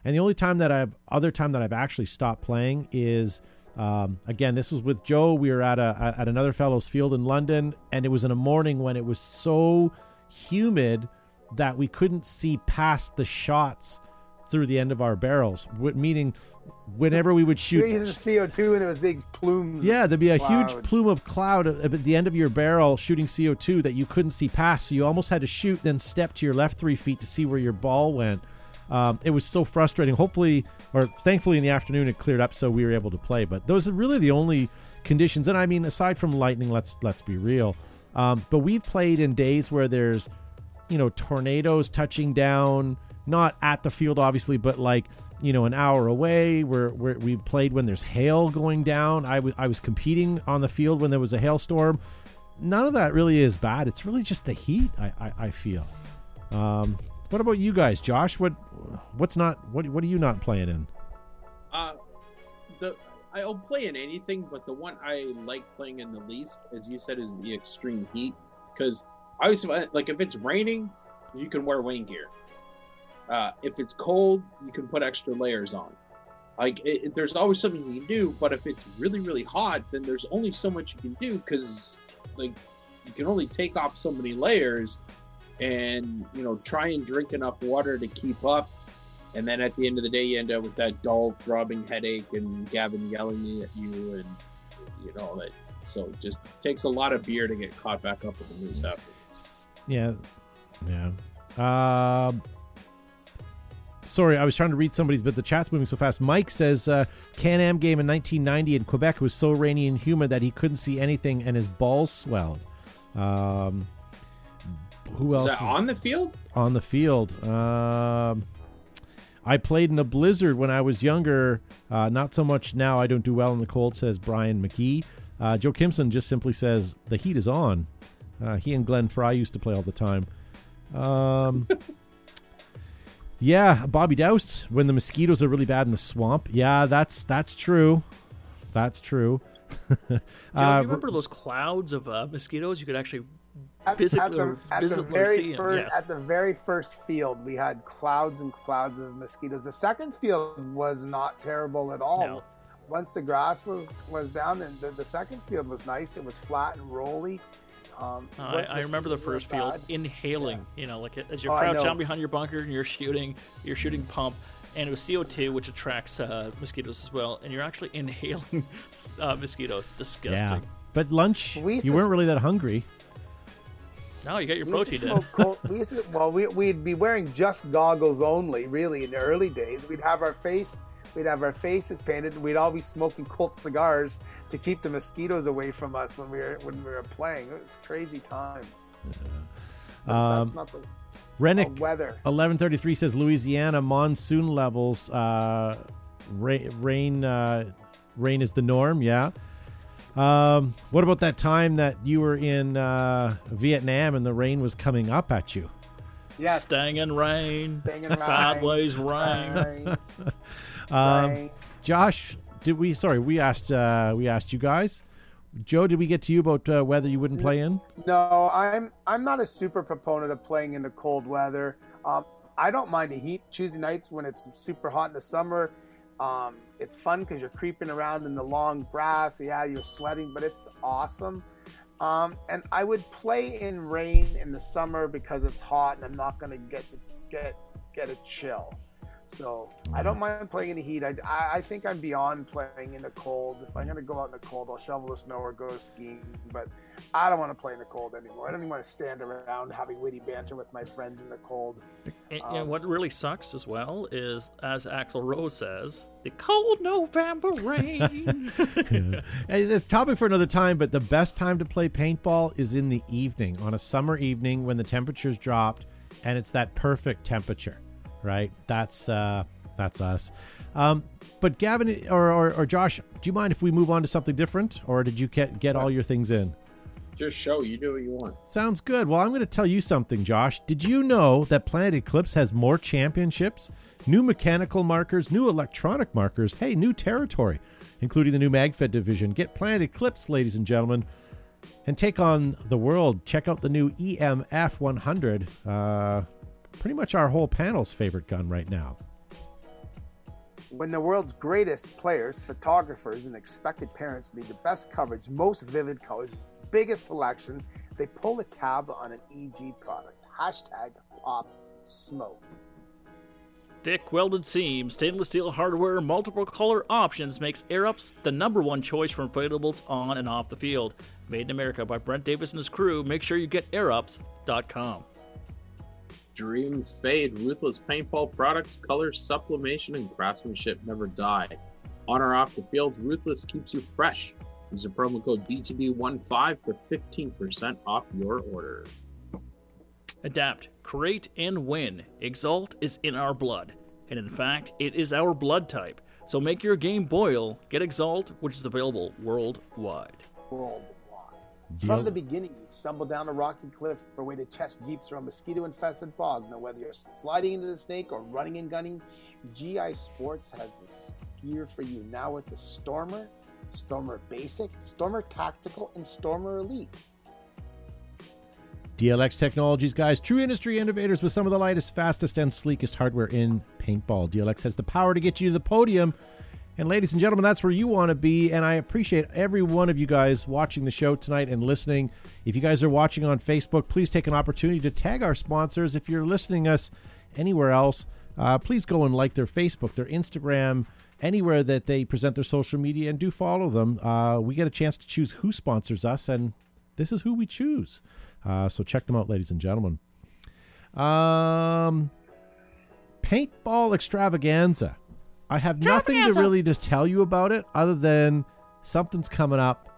And the only time that I've other time that I've actually stopped playing is um, again this was with Joe. We were at a at another fellow's field in London, and it was in a morning when it was so humid that we couldn't see past the shots through the end of our barrels. Meaning, whenever we would shoot, Breathing CO2 and it was big plumes. yeah, there'd be a clouds. huge plume of cloud at the end of your barrel shooting CO2 that you couldn't see past. So you almost had to shoot, then step to your left three feet to see where your ball went. Um, it was so frustrating. Hopefully, or thankfully, in the afternoon it cleared up, so we were able to play. But those are really the only conditions. And I mean, aside from lightning, let's let's be real. Um, but we've played in days where there's, you know, tornadoes touching down, not at the field, obviously, but like you know, an hour away. Where where we played when there's hail going down. I was I was competing on the field when there was a hailstorm. None of that really is bad. It's really just the heat. I I, I feel. Um, what about you guys, Josh? What what's not what what are you not playing in? Uh, the I'll play in anything, but the one I like playing in the least, as you said, is the extreme heat. Because I like if it's raining, you can wear rain gear. Uh, if it's cold, you can put extra layers on. Like it, it- there's always something you can do, but if it's really really hot, then there's only so much you can do because like you can only take off so many layers, and you know try and drink enough water to keep up and then at the end of the day you end up with that dull throbbing headache and gavin yelling at you and you know that so it just takes a lot of beer to get caught back up with the news afterwards Yeah, yeah. Um, sorry, I was trying to read somebody's, but the chat's moving so fast. Mike says uh, Can-Am game in 1990 in Quebec was so rainy and humid that he couldn't see anything, and his balls swelled. Um, who else is that on the field on the field? Um, I played in a blizzard when I was younger. Uh, not so much now. I don't do well in the cold, says Brian McKee. Uh, Joe Kimson just simply says the heat is on. Uh, he and Glenn Frey used to play all the time. Um, yeah, Bobby Doust when the mosquitoes are really bad in the swamp. Yeah, that's that's true. That's true. Do you Uh, remember those clouds of uh, mosquitoes? You could actually At, Physically- at the, at the very see 'em, first, yes. at the very first field, we had clouds and clouds of mosquitoes. The second field was not terrible at all. No. Once the grass was was down, and the, the second field was nice. It was flat and rolly. Um, Uh, I, I remember the first field bad. inhaling. You know, like as you're Oh, crouched down behind your bunker and you're shooting, you're shooting pump, and it was CO2, which attracts uh, mosquitoes as well, and you're actually inhaling uh, mosquitoes. Disgusting. Yeah. But lunch, We you to weren't really that hungry. No, you got your We used to protein in. smoke cold, we used to, well, we, we'd be wearing just goggles only, really, in the early days. We'd have our face, we'd have our faces painted, and we'd all be smoking Colt cigars to keep the mosquitoes away from us when we were when we were playing. It was crazy times. But Um, that's not the Rennick oh, weather. 1133 says Louisiana monsoon levels uh, rain rain, uh, rain is the norm. Yeah. Um, what about that time that you were in uh, Vietnam and the rain was coming up at you? Yes, Staying in rain, Staying rain. sideways rain. Rain, Um, rain. Josh, did we? Sorry, we asked. Uh, we asked you guys. Joe, did we get to you about uh, whether you wouldn't play in? No, I'm I'm not a super proponent of playing in the cold weather. Um, I don't mind the heat Tuesday nights when it's super hot in the summer. Um, it's fun because you're creeping around in the long grass. Yeah, you're sweating, but it's awesome. Um, and I would play in rain in the summer because it's hot and I'm not going to get get get a chill. So I don't mind playing in the heat. I, I, I think I'm beyond playing in the cold. If I'm going to go out in the cold, I'll shovel the snow or go skiing. But I don't want to play in the cold anymore. I don't even want to stand around having witty banter with my friends in the cold. And, Um, and what really sucks as well is, as Axl Rose says, the cold November rain. Hey, It's a topic for another time, but the best time to play paintball is in the evening, on a summer evening when the temperature's dropped and it's that perfect temperature, right? That's uh, that's us. Um, but Gavin or, or, or Josh, do you mind if we move on to something different, or did you get get all your things in? Just show you do what you want. Sounds good. Well, I'm going to tell you something, Josh. Did you know that Planet Eclipse has more championships, new mechanical markers, new electronic markers, hey, new territory, including the new MagFed division? Get Planet Eclipse, ladies and gentlemen, and take on the world. Check out the new EMF 100. Uh, pretty much our whole panel's favorite gun right now. When the world's greatest players, photographers, and expected parents need the best coverage, most vivid colors, biggest selection, they pull the tab on an EG product. Hashtag pop smoke. Thick welded seams, stainless steel hardware, multiple color options makes AirUps the number one choice for inflatables on and off the field. Made in America by Brent Davis and his crew. Make sure you get airups.com. Dreams fade. Ruthless paintball products, color, sublimation, and craftsmanship never die. On or off the field, Ruthless keeps you fresh. Use the promo code BTB15 for 15% off your order. Adapt, create, and win. Exalt is in our blood. And in fact, it is our blood type. So make your game boil. Get Exalt, which is available worldwide. Worldwide. Deal- From the beginning, you stumble down a rocky cliff or wade chest deep through a mosquito infested bog. Now, whether you're sliding into the snake or running and gunning, GI Sportz has this gear for you now with the Stormer, Stormer Basic, Stormer Tactical, and Stormer Elite. DLX Technologies, guys, true industry innovators with some of the lightest, fastest, and sleekest hardware in paintball. DLX has the power to get you to the podium. And, ladies and gentlemen, that's where you want to be. And I appreciate every one of you guys watching the show tonight and listening. If you guys are watching on Facebook, please take an opportunity to tag our sponsors. If you're listening us anywhere else, uh, please go and like their Facebook, their Instagram, anywhere that they present their social media, and do follow them. Uh, we get a chance to choose who sponsors us, and this is who we choose. Uh, so check them out, ladies and gentlemen. Um, paintball extravaganza. I have nothing to really to tell you about it other than something's coming up.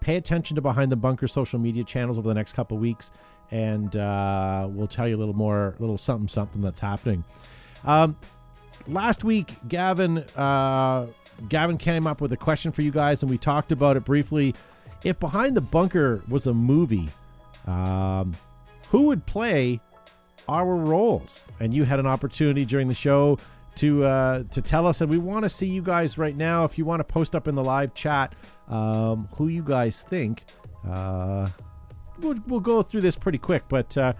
Pay attention to Behind the Bunker social media channels over the next couple weeks, and uh, we'll tell you a little more, a little something, something that's happening. Um, last week, Gavin, uh, Gavin came up with a question for you guys, and we talked about it briefly. If Behind the Bunker was a movie, um, who would play our roles? And you had an opportunity during the show to uh, to tell us, and we want to see you guys right now. If you want to post up in the live chat, um, who you guys think. Uh, we'll, we'll go through this pretty quick, but uh,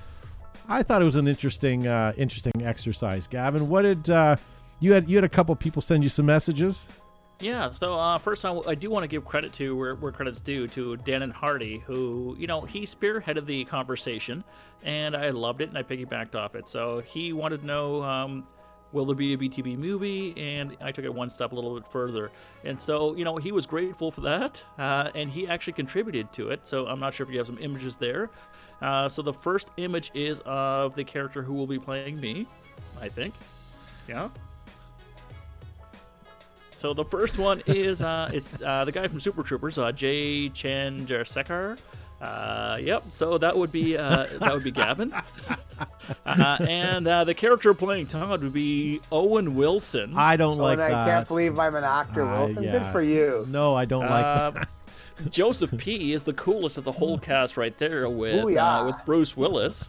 I thought it was an interesting uh, interesting exercise. Gavin, what did uh, you had? You had a couple people send you some messages. Yeah, so uh, first I, I do want to give credit to where, where credit's due to Dan and Hardy, who, you know, he spearheaded the conversation, and I loved it, and I piggybacked off it. So he wanted to know, um, will there be a BTB movie? And I took it one step a little bit further. And so, you know, he was grateful for that, uh, and he actually contributed to it. So I'm not sure if you have some images there. Uh, so the first image is of the character who will be playing me, I think. Yeah. So the first one is uh, it's uh, the guy from Super Troopers, uh, Jay Chandrasekhar. Uh, yep. So that would be uh, that would be Gavin, uh, and uh, the character playing Todd would be Owen Wilson. I don't Oh, like and I can't believe I'm an actor, Uh, Wilson. Good for you. No, I don't like Uh, that. Joseph P is the coolest of the whole cast right there with Booyah. uh, with Bruce Willis.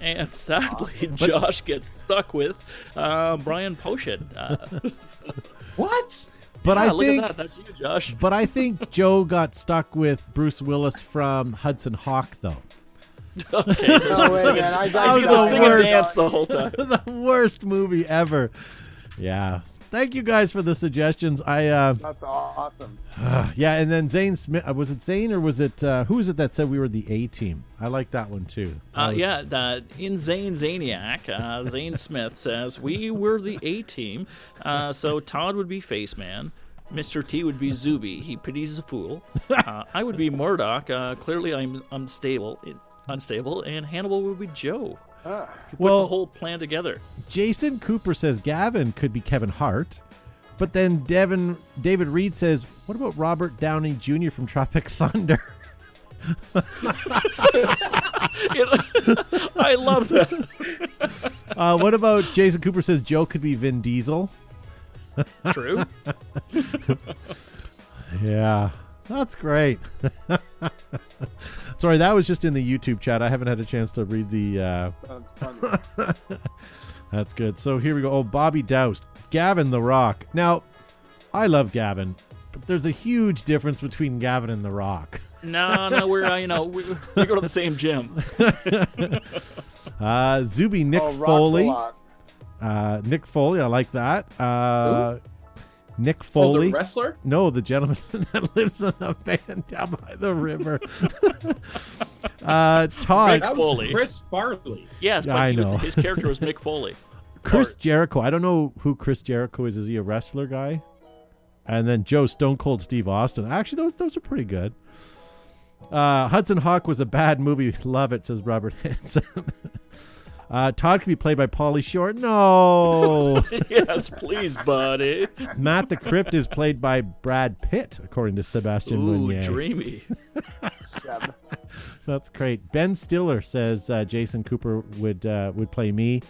And sadly, Josh gets stuck with uh, Brian Posehn. Uh, What? But yeah, I look think at that. That's you, Josh. But I think Joe got stuck with Bruce Willis from Hudson Hawk, though. Okay, so No he's way, singing, man. I he's was the worst. dance the whole time. the worst movie ever. Yeah. Thank you guys for the suggestions. I uh That's awesome. yeah, and then Zane Smith uh, was it Zane or was it uh who was it that said we were the A team? I like that one too. That Uh, was- yeah, the, in Zane Zaniac, uh, Zane Smith says we were the A team. Uh, so Todd would be Face Man. Mr. T would be Zuby. He pities a fool. Uh, I would be Murdock. Uh, clearly, I'm unstable. Unstable, and Hannibal would be Joe. Ah. He puts Well- the whole plan together. Jason Cooper says Gavin could be Kevin Hart. But then Devin David Reed says, "What about Robert Downey Jr. from Tropic Thunder?" Know, I love that. Uh, what about Jason Cooper says Joe could be Vin Diesel? True. Yeah, that's great. Sorry, that was just in the YouTube chat. I haven't had a chance to read the. Uh, That's funny. that's good. So here we go. Oh, Bobby Doust, Gavin the Rock. Now, I love Gavin, but there's a huge difference between Gavin and the Rock. No, no, we're uh, you know we, we go to the same gym. Uh, Zuby Nick oh, rocks a Foley. lot. Uh, Nick Foley, I like that. Uh, Nick Oh, Foley. the wrestler? No, the gentleman that lives in a van down by the river. uh, Todd, That was Foley. Chris Farley. Yes, but I he was- know. his character was Mick Foley. Chris Or- Jericho. I don't know who Chris Jericho is. Is he a wrestler guy? And then Joe Stone Cold Steve Austin. Actually, those those are pretty good. Uh, Hudson Hawk was a bad movie. Love it, says Robert Hansen. Uh, Todd can be played by Pauly Shore. No. yes, please, buddy. Matt the Crypt is played by Brad Pitt, according to Sebastian Ooh, Meunier. dreamy. Seb. That's great. Ben Stiller says uh, Jason Cooper would uh, would play me.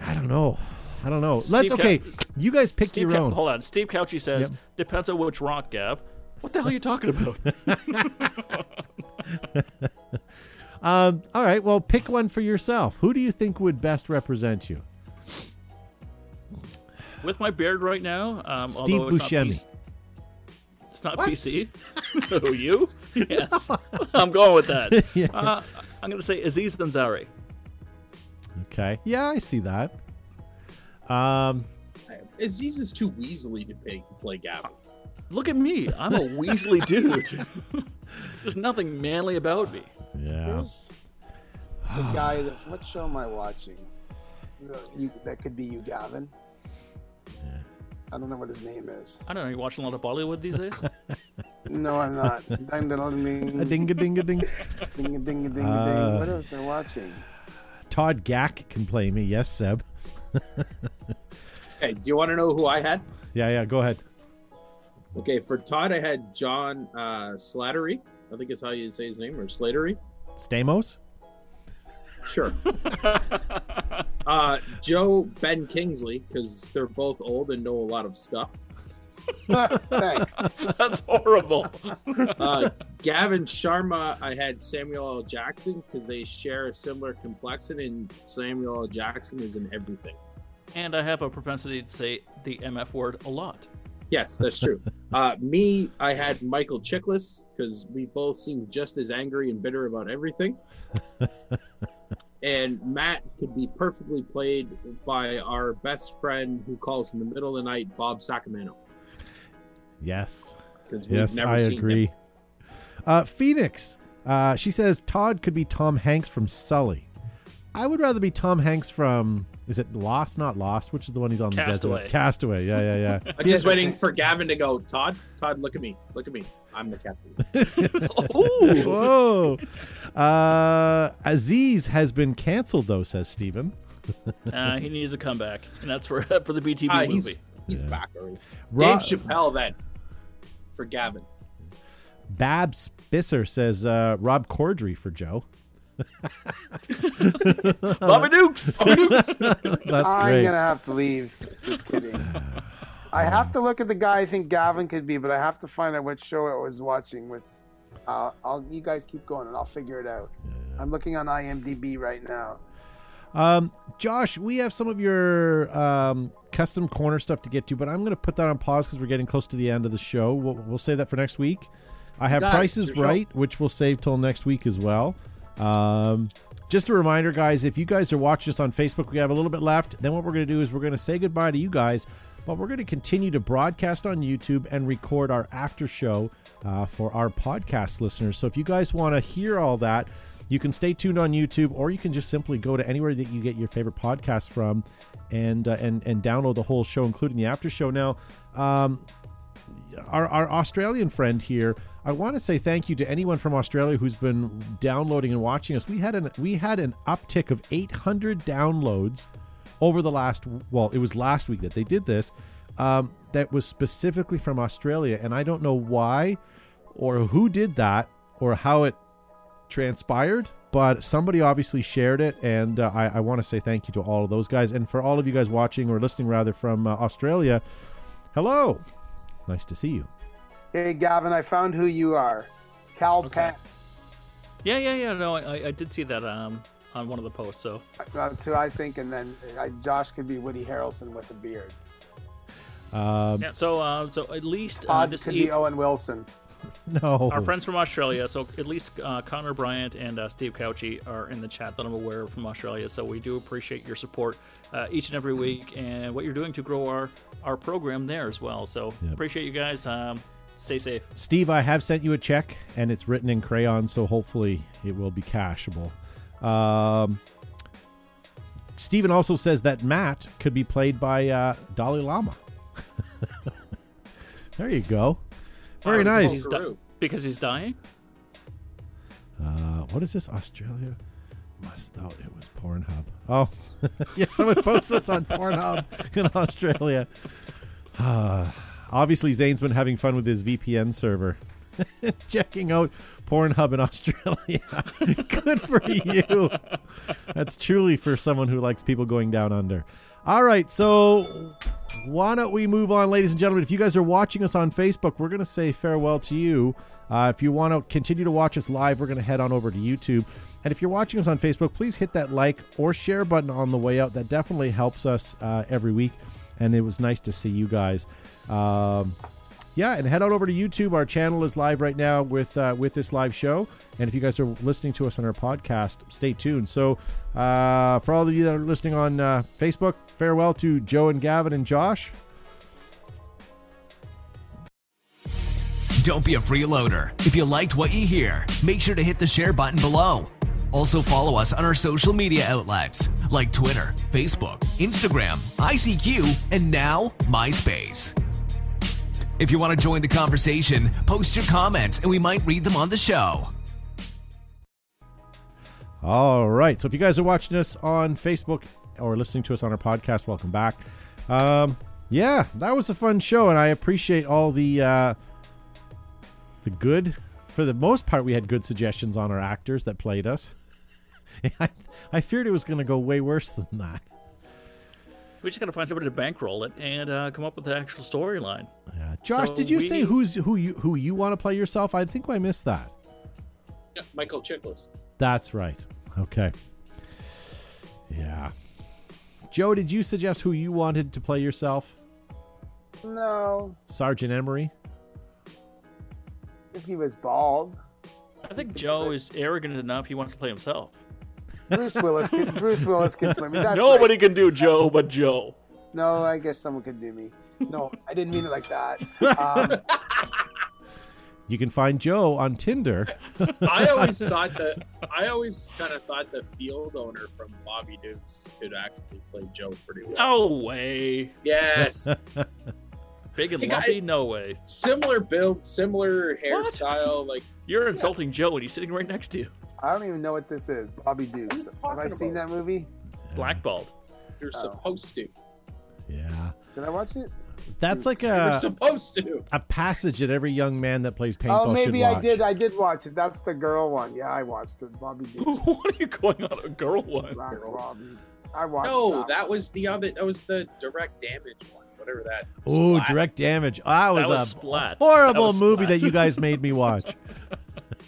I don't know. I don't know. Let's okay. Ca- you guys pick Steve your Cou- own. Hold on. Steve Couchy says, Yep. depends on which rock, Gav. What the hell are you talking about? Um, all right. Well, pick one for yourself. Who do you think would best represent you? With my beard right now, um, Steve although it's Buscemi. Not PC, it's not PC. Who, you? Yes. I'm going with that. Yeah. Uh, I'm going to say Aziz Ansari. Okay. Yeah, I see that. Um, Aziz is too Weasley to pay, play Gavin. Look at me. I'm a Weasley dude. There's nothing manly about me. yeah. Who's the guy that? What show am I watching? You, that could be you, Gavin. Yeah. I don't know what his name is. I don't know. You watching a lot of Bollywood these days? No, I'm not. ding, ding, ding, A ding a ding a ding. ding, ding, ding, ding. Uh, What else am I watching? Todd Gack can play me. Yes, Seb. Okay, do you want to know who I had? Yeah, yeah. Go ahead. Okay, for Todd, I had John uh, Slattery. I think is how you say his name, or Slattery. Stamos. Sure. uh, Joe Ben Kingsley, because they're both old and know a lot of stuff. Thanks. That's horrible. Uh, Gavin Sharma, I had Samuel L. Jackson because they share a similar complexion, and Samuel L. Jackson is in everything. And I have a propensity to say the MF word a lot. Yes, that's true. uh, me, I had Michael Chiklis because we both seem just as angry and bitter about everything. and Matt could be perfectly played by our best friend who calls in the middle of the night, Bob Sacramento. Yes. Yes, I agree. Uh, Phoenix. Uh, she says Todd could be Tom Hanks from Sully. I would rather be Tom Hanks from. Is it Lost? Not Lost. Which is the one he's on Castaway. the desert? Castaway. Yeah, yeah, yeah. I'm just waiting for Gavin to go, Todd, Todd, look at me. Look at me. I'm the captain. Ooh. Whoa. Uh, Aziz has been canceled, though, says Steven. Uh, he needs a comeback, and that's for for the BTB Ah, movie. he's he's Yeah. back already. Ro- Dave Chappelle then. For Gavin. Bab Spisser says uh, Rob Corddry for Joe. Bobby Dukes. That's I'm great. gonna have to leave. Just kidding. I have to look at the guy I think Gavin could be, but I have to find out what show I was watching with. Uh, I'll you guys keep going and I'll figure it out. I'm looking on IMDb right now. Um, Josh, we have some of your um, custom corner stuff to get to, but I'm going to put that on pause because we're getting close to the end of the show. We'll, we'll save that for next week. I have Got prices It's your show. right, which we'll save till next week as well. Um, just a reminder, guys, if you guys are watching us on Facebook, we have a little bit left. Then what we're going to do is we're going to say goodbye to you guys, but we're going to continue to broadcast on YouTube and record our after show uh, for our podcast listeners. So if you guys want to hear all that, you can stay tuned on YouTube, or you can just simply go to anywhere that you get your favorite podcast from, and uh, and and download the whole show, including the after show. Now, um, our, our Australian friend here, I want to say thank you to anyone from Australia who's been downloading and watching us. We had an we had an uptick of 800 downloads over the last well, it was last week that they did this. Um, that was specifically from Australia, and I don't know why or who did that or how it transpired. But somebody obviously shared it, and uh, I, I want to say thank you to all of those guys, and for all of you guys watching or listening, rather from uh, Australia. Hello, nice to see you. Hey Gavin, I found who you are. Kal Penn. Yeah, yeah, yeah. No, I, I did see that um, on one of the posts. So That's who I think, and then I, Josh could be Woody Harrelson with a beard. Um, yeah, so uh, so at least uh, this could eve- be Owen Wilson. no, our friends from Australia. So at least uh, Connor Bryant and uh, Steve Couchy are in the chat that I'm aware of from Australia. So we do appreciate your support uh, each and every week and what you're doing to grow our our program there as well. So Yep. appreciate you guys. Um, stay safe. Steve, I have sent you a check, and it's written in crayon, so hopefully it will be cashable. Um, Steven also says that Matt could be played by uh, Dalai Lama. there you go. Very Oh, nice. He's di- because he's dying. Uh, what is this? Australia? Must thought it was Pornhub. Oh, yeah, someone posted us on Pornhub in Australia. Obviously, Zane's been having fun with his VPN server, checking out Pornhub in Australia. Good for you. That's truly for someone who likes people going down under. All right, so why don't we move on, ladies and gentlemen? If you guys are watching us on Facebook, we're going to say farewell to you. Uh, if you want to continue to watch us live, we're going to head on over to YouTube. And if you're watching us on Facebook, please hit that like or share button on the way out. That definitely helps us uh, every week. And it was nice to see you guys. Um, yeah, and head on over to YouTube. Our channel is live right now with uh, with this live show. And if you guys are listening to us on our podcast, stay tuned. So, uh, for all of you that are listening on uh, Facebook, farewell to Joe and Gavin and Josh. Don't be a freeloader. If you liked what you hear, make sure to hit the share button below. Also, follow us on our social media outlets like Twitter, Facebook, Instagram, ICQ, and now MySpace. If you want to join the conversation, post your comments and we might read them on the show. All right. So if you guys are watching us on Facebook or listening to us on our podcast, welcome back. Um, yeah, that was a fun show, and I appreciate all the uh, the good. For the most part, we had good suggestions on our actors that played us. I, I feared it was going to go way worse than that. We just got to find somebody to bankroll it and uh, come up with the actual storyline. Yeah. Josh, So did you we- say who's who you who you want to play yourself? I think I missed that. Yeah, Michael Chiklis. That's right. Okay. Yeah. Joe, did you suggest who you wanted to play yourself? No, Sergeant Emery? if he was bald. I think Joe is arrogant enough. He wants to play himself. Bruce Willis can Bruce Willis can play me. That's Nobody nice. can do Joe but Joe. No, I guess someone could do me. No, I didn't mean it like that. Um, You can find Joe on Tinder. I always thought that I always kind of thought the field owner from Bobby Dukes could actually play Joe pretty well. No way. Yes, Big and Hey, guys- lumpy? No way. similar build, similar What? hairstyle. Like You're insulting Joe and he's sitting right next to you. I don't even know what this is. Bobby Dukes. Have I talking seen about? that movie? Blackballed. you're Oh. supposed to. Yeah. Did I watch it? That's like You're a, supposed to. a passage that every young man that plays paintball Oh, maybe should I did. I did watch it. That's the girl one. Yeah, I watched it. Bobby Dukes. what are you going on a girl one? Black Girl. Bobby. I watched. No, that one. was the other. That was the direct damage one. Whatever that. Oh, direct damage. That was, was a Splat. horrible That was movie Splat. that you guys made me watch.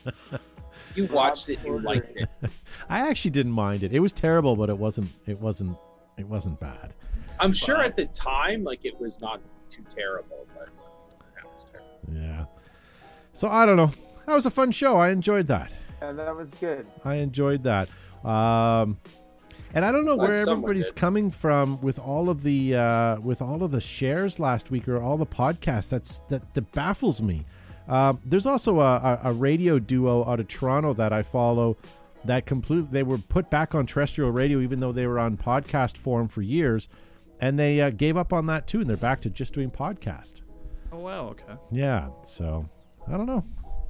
You watched it. You liked it. I actually didn't mind it. It was terrible, but it wasn't. It wasn't. It wasn't bad. I'm sure at the time, like it was not too terrible, but that was terrible. Yeah. So I don't know. That was a fun show. I enjoyed that. Yeah, that was good. I enjoyed that. Um, and I don't know Glad where everybody's did. coming from with all of the uh, with all of the shares last week or all the podcasts. That's that that baffles me. Um, there's also a, a, radio duo out of Toronto that I follow that completely they were put back on terrestrial radio even though they were on podcast form for years, and they uh, gave up on that too, and they're back to just doing podcast. Oh, wow. Okay. Yeah, so I don't know.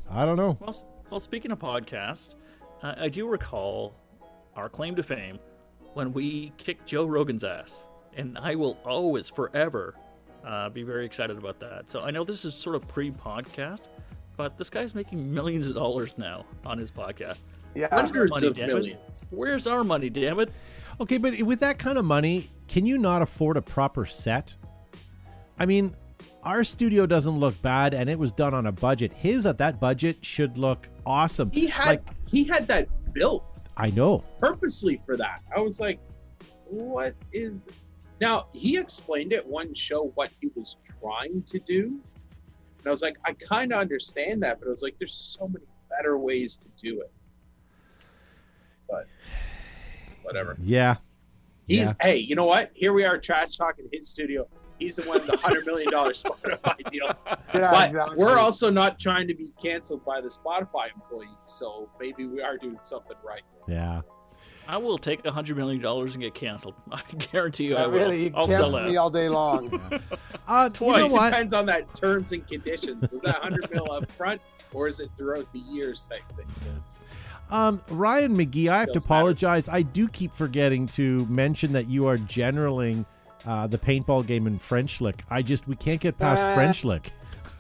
I don't know. Well, well speaking of podcasts, uh, I do recall our claim to fame when we kicked Joe Rogan's ass. And I will always, forever, uh, be very excited about that. So I know this is sort of pre podcast, but this guy's making millions of dollars now on his podcast. Yeah. Hundreds money, of damn it. millions. Where's our money, damn it? Okay, but with that kind of money, can you not afford a proper set? I mean, our studio doesn't look bad, and it was done on a budget. His at that budget should look awesome. He had like he had that built I know. purposely for that. I was like, what is now he explained it one show what he was trying to do. And I was like, I kinda understand that, but I was like, there's so many better ways to do it. But whatever. Yeah, He's Yeah. hey, you know what? Here we are trash talking his studio. He's the one with the hundred million dollar Spotify deal. Yeah, but exactly. we're also not trying to be canceled by the Spotify employees, so maybe we are doing something right. yeah. I will take a $100 million and get canceled. I guarantee you I Yeah, will. really, you I'll sell cancel out. me all day long. Uh, you know Twice. what? Depends on that terms and conditions. Was that hundred mil up front, or is it throughout the years type thing? It's- Um, Ryan McGee, I have to Doesn't matter. apologize. I do keep forgetting to mention that you are generaling uh, the paintball game in French Lick. I just we can't get past Uh, French Lick.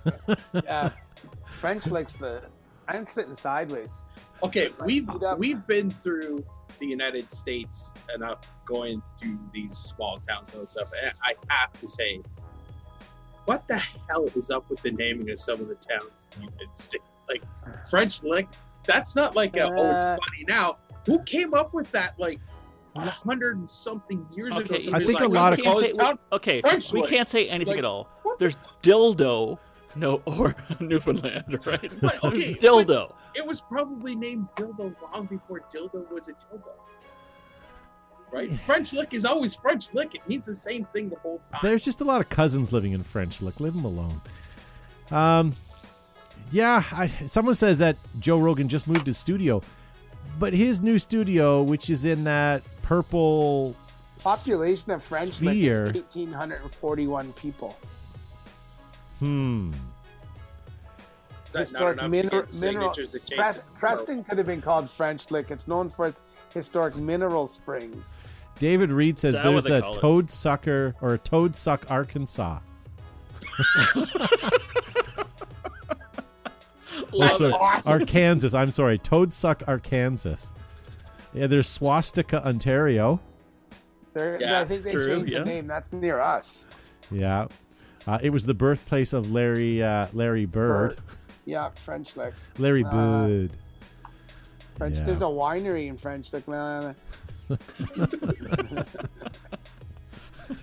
yeah. French licks the. I'm sitting sideways. Okay, we've we've been through the United States enough going to these small towns and stuff. And I have to say, what the hell is up with the naming of some of the towns in the United States? Like French Lick, that's not like a, oh, Uh, it's funny now. Who came up with that like a hundred and something years ago? Okay, I Somebody's think a lot "Oh, of- We can't say- town- Okay, French we Lick. can't say anything Like, at all. what the There's dildo, no, or Newfoundland, right? But, There's okay, dildo. it was probably named dildo long before dildo was a dildo. Right? French lick is always French lick. It means the same thing the whole time. There's just a lot of cousins living in French Lick. Leave them alone. Um, yeah, I, someone says that Joe Rogan just moved his studio, but his new studio, which is in that purple Population of French Lick is 1,841 people. Hmm. Is that historic not enough mineral- to get mineral- signatures to change Pres- Preston could have been called French Lick. It's known for its historic mineral springs. David Reed says Is that there's a call it? toad sucker or a toad suck Arkansas. Love That's it. awesome. Arkansas. I'm sorry, toad suck Arkansas. Yeah, there's Swastika, Ontario. They're, Yeah, I think they true, changed yeah. the name. That's near us. Yeah. Uh, it was the birthplace of Larry uh, Larry Bird. Yeah, French Lick. Larry Uh, Bird. French. Yeah. There's a winery in French Lick.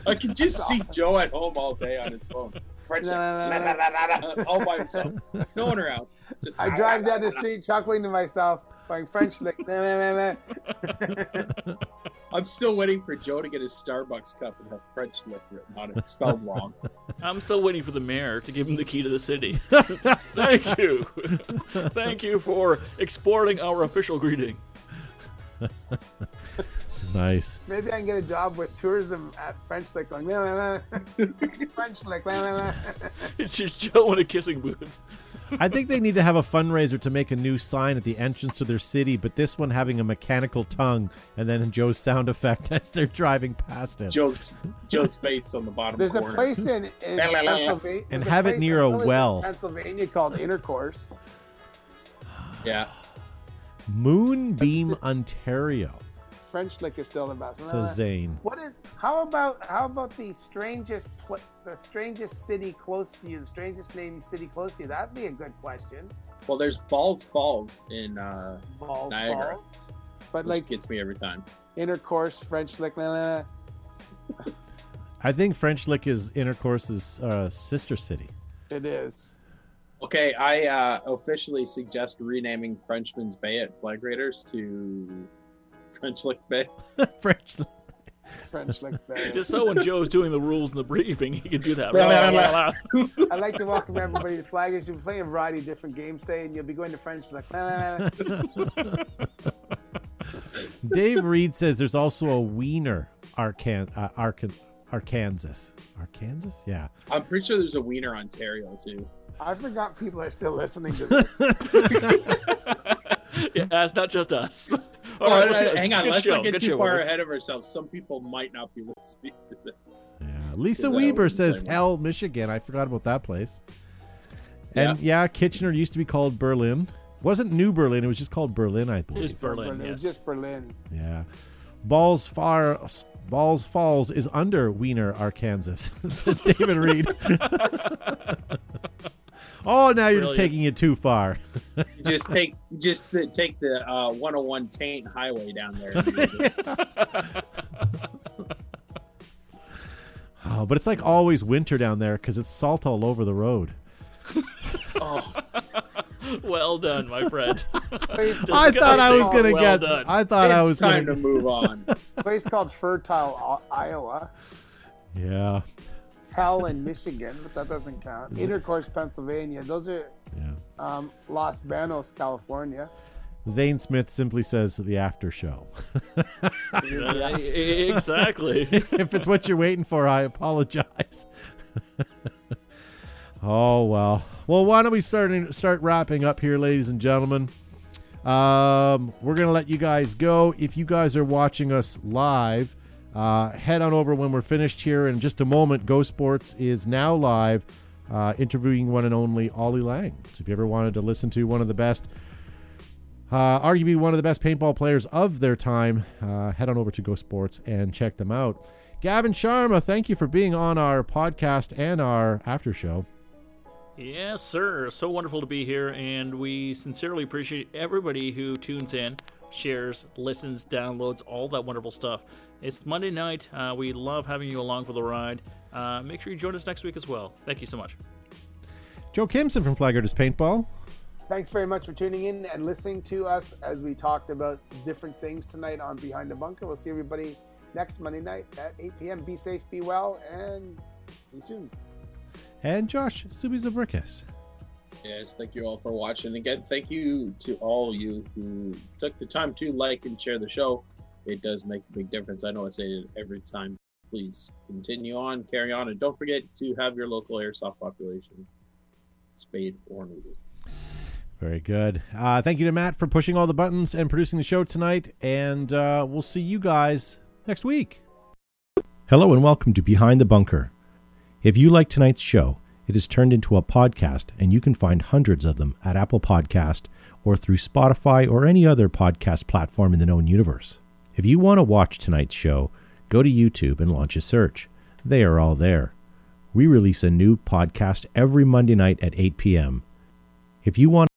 I can just see Joe at home all day on his phone. French all by himself. No one around. Just I drive down the street chuckling to myself. Going French lick. Nah, nah, nah, nah. I'm still waiting for Joe to get his Starbucks cup and have French lick written on it, spelled wrong. I'm still waiting for the mayor to give him the key to the city. Thank you. Thank you for exporting our official greeting. Nice. Maybe I can get a job with tourism at French lick. Going nah, nah, nah. French lick. Nah, nah, nah. It's just Joe in a kissing booth. I think they need to have a fundraiser to make a new sign at the entrance to their city, but this one having a mechanical tongue and then Joe's sound effect as they're driving past him. Joe's Joe's face on the bottom There's a place in, in. Pennsylvania. And have it near a village in well. Pennsylvania called Intercourse. Yeah. Moonbeam, Ontario, French lick is still the best. says Zane. What is? How about how about the strangest pl- the strangest city close to you? The strangest name city close to you? That'd be a good question. Well, there's Balls Falls in uh, Balls Niagara. Falls. But which like gets me every time. intercourse, French lick. I think French Lick is Intercourse's uh, sister city. It is. Okay, I uh, officially suggest renaming Frenchman's Bay at Flag Raiders to French Lick Bay. French Lick. French lick. Bay. Just so when Joe's doing the rules in the briefing, he can do that. I'd like to welcome everybody to Flaggers. You'll be playing a variety of different games today, and you'll be going to French lick. Dave Reed says there's also a Wiener, Arkan, uh, Arkan, Arkansas. Arkansas? Yeah. I'm pretty sure there's a Wiener, Ontario too. I forgot people are still listening to this. Yeah, it's not just us. All Oh, right, hang on, let's show, not get too show, far Robert. ahead of ourselves. Some people might not be listening to this. Yeah. Lisa Weber says you're Hell, Michigan. I forgot about that place. And yeah. Kitchener used to be called Berlin. Wasn't New Berlin, it was just called Berlin, I believe. It's Berlin, It was yes. just Berlin. Yeah. Balls Far Balls Falls is under Weiner, Arkansas, says David Reed. oh, now you're just taking it too far. just take just the, take the uh, 101 Taint Highway down there. Oh, but it's like always winter down there because it's salt all over the road. oh, Well done, my friend. I thought I was gonna Well get. done. I thought I was time gonna. to move on. place called Fertile, Iowa. Yeah, Hell in Michigan, but that doesn't count. Intercourse, Pennsylvania. Those are yeah. um, Los Banos, California. Zane Smith simply says the after show. Uh, exactly. if it's what you're waiting for, I apologize. oh well. Well, why don't we start start wrapping up here, ladies and gentlemen? Um, we're gonna let you guys go. If you guys are watching us live, uh, head on over when we're finished here in just a moment. Go Sports is now live, uh, interviewing one and only Ollie Lang. So if you ever wanted to listen to one of the best uh, arguably one of the best paintball players of their time. Uh, head on over to Go Sports and check them out. Gavin Sharma, thank you for being on our podcast and our after show. Yes, sir. So wonderful to be here, and we sincerely appreciate everybody who tunes in, shares, listens, downloads, all that wonderful stuff. It's Monday night. Uh, we love having you along for the ride. Uh, make sure you join us next week as well. Thank you so much. Joe Kimson from Flag Raiders Paintball. Thanks very much for tuning in and listening to us as we talked about different things tonight on Behind the Bunker. We'll see everybody next Monday night at 8 p.m. Be safe, be well, and see you soon. And Josh Subizabrickus. Yes, thank you all for watching. Again, thank you to all you who took the time to like and share the show. It does make a big difference. I know I say it every time. Please continue on, carry on, and don't forget to have your local airsoft population spayed or neutered. Very good. Uh, thank you to Matt for pushing all the buttons and producing the show tonight. And uh, we'll see you guys next week. Hello and welcome to Behind the Bunker. If you like tonight's show, it is turned into a podcast, and you can find hundreds of them at Apple Podcast or through Spotify or any other podcast platform in the known universe. If you want to watch tonight's show, go to YouTube and launch a search. They are all there. We release a new podcast every Monday night at 8 p.m. If you want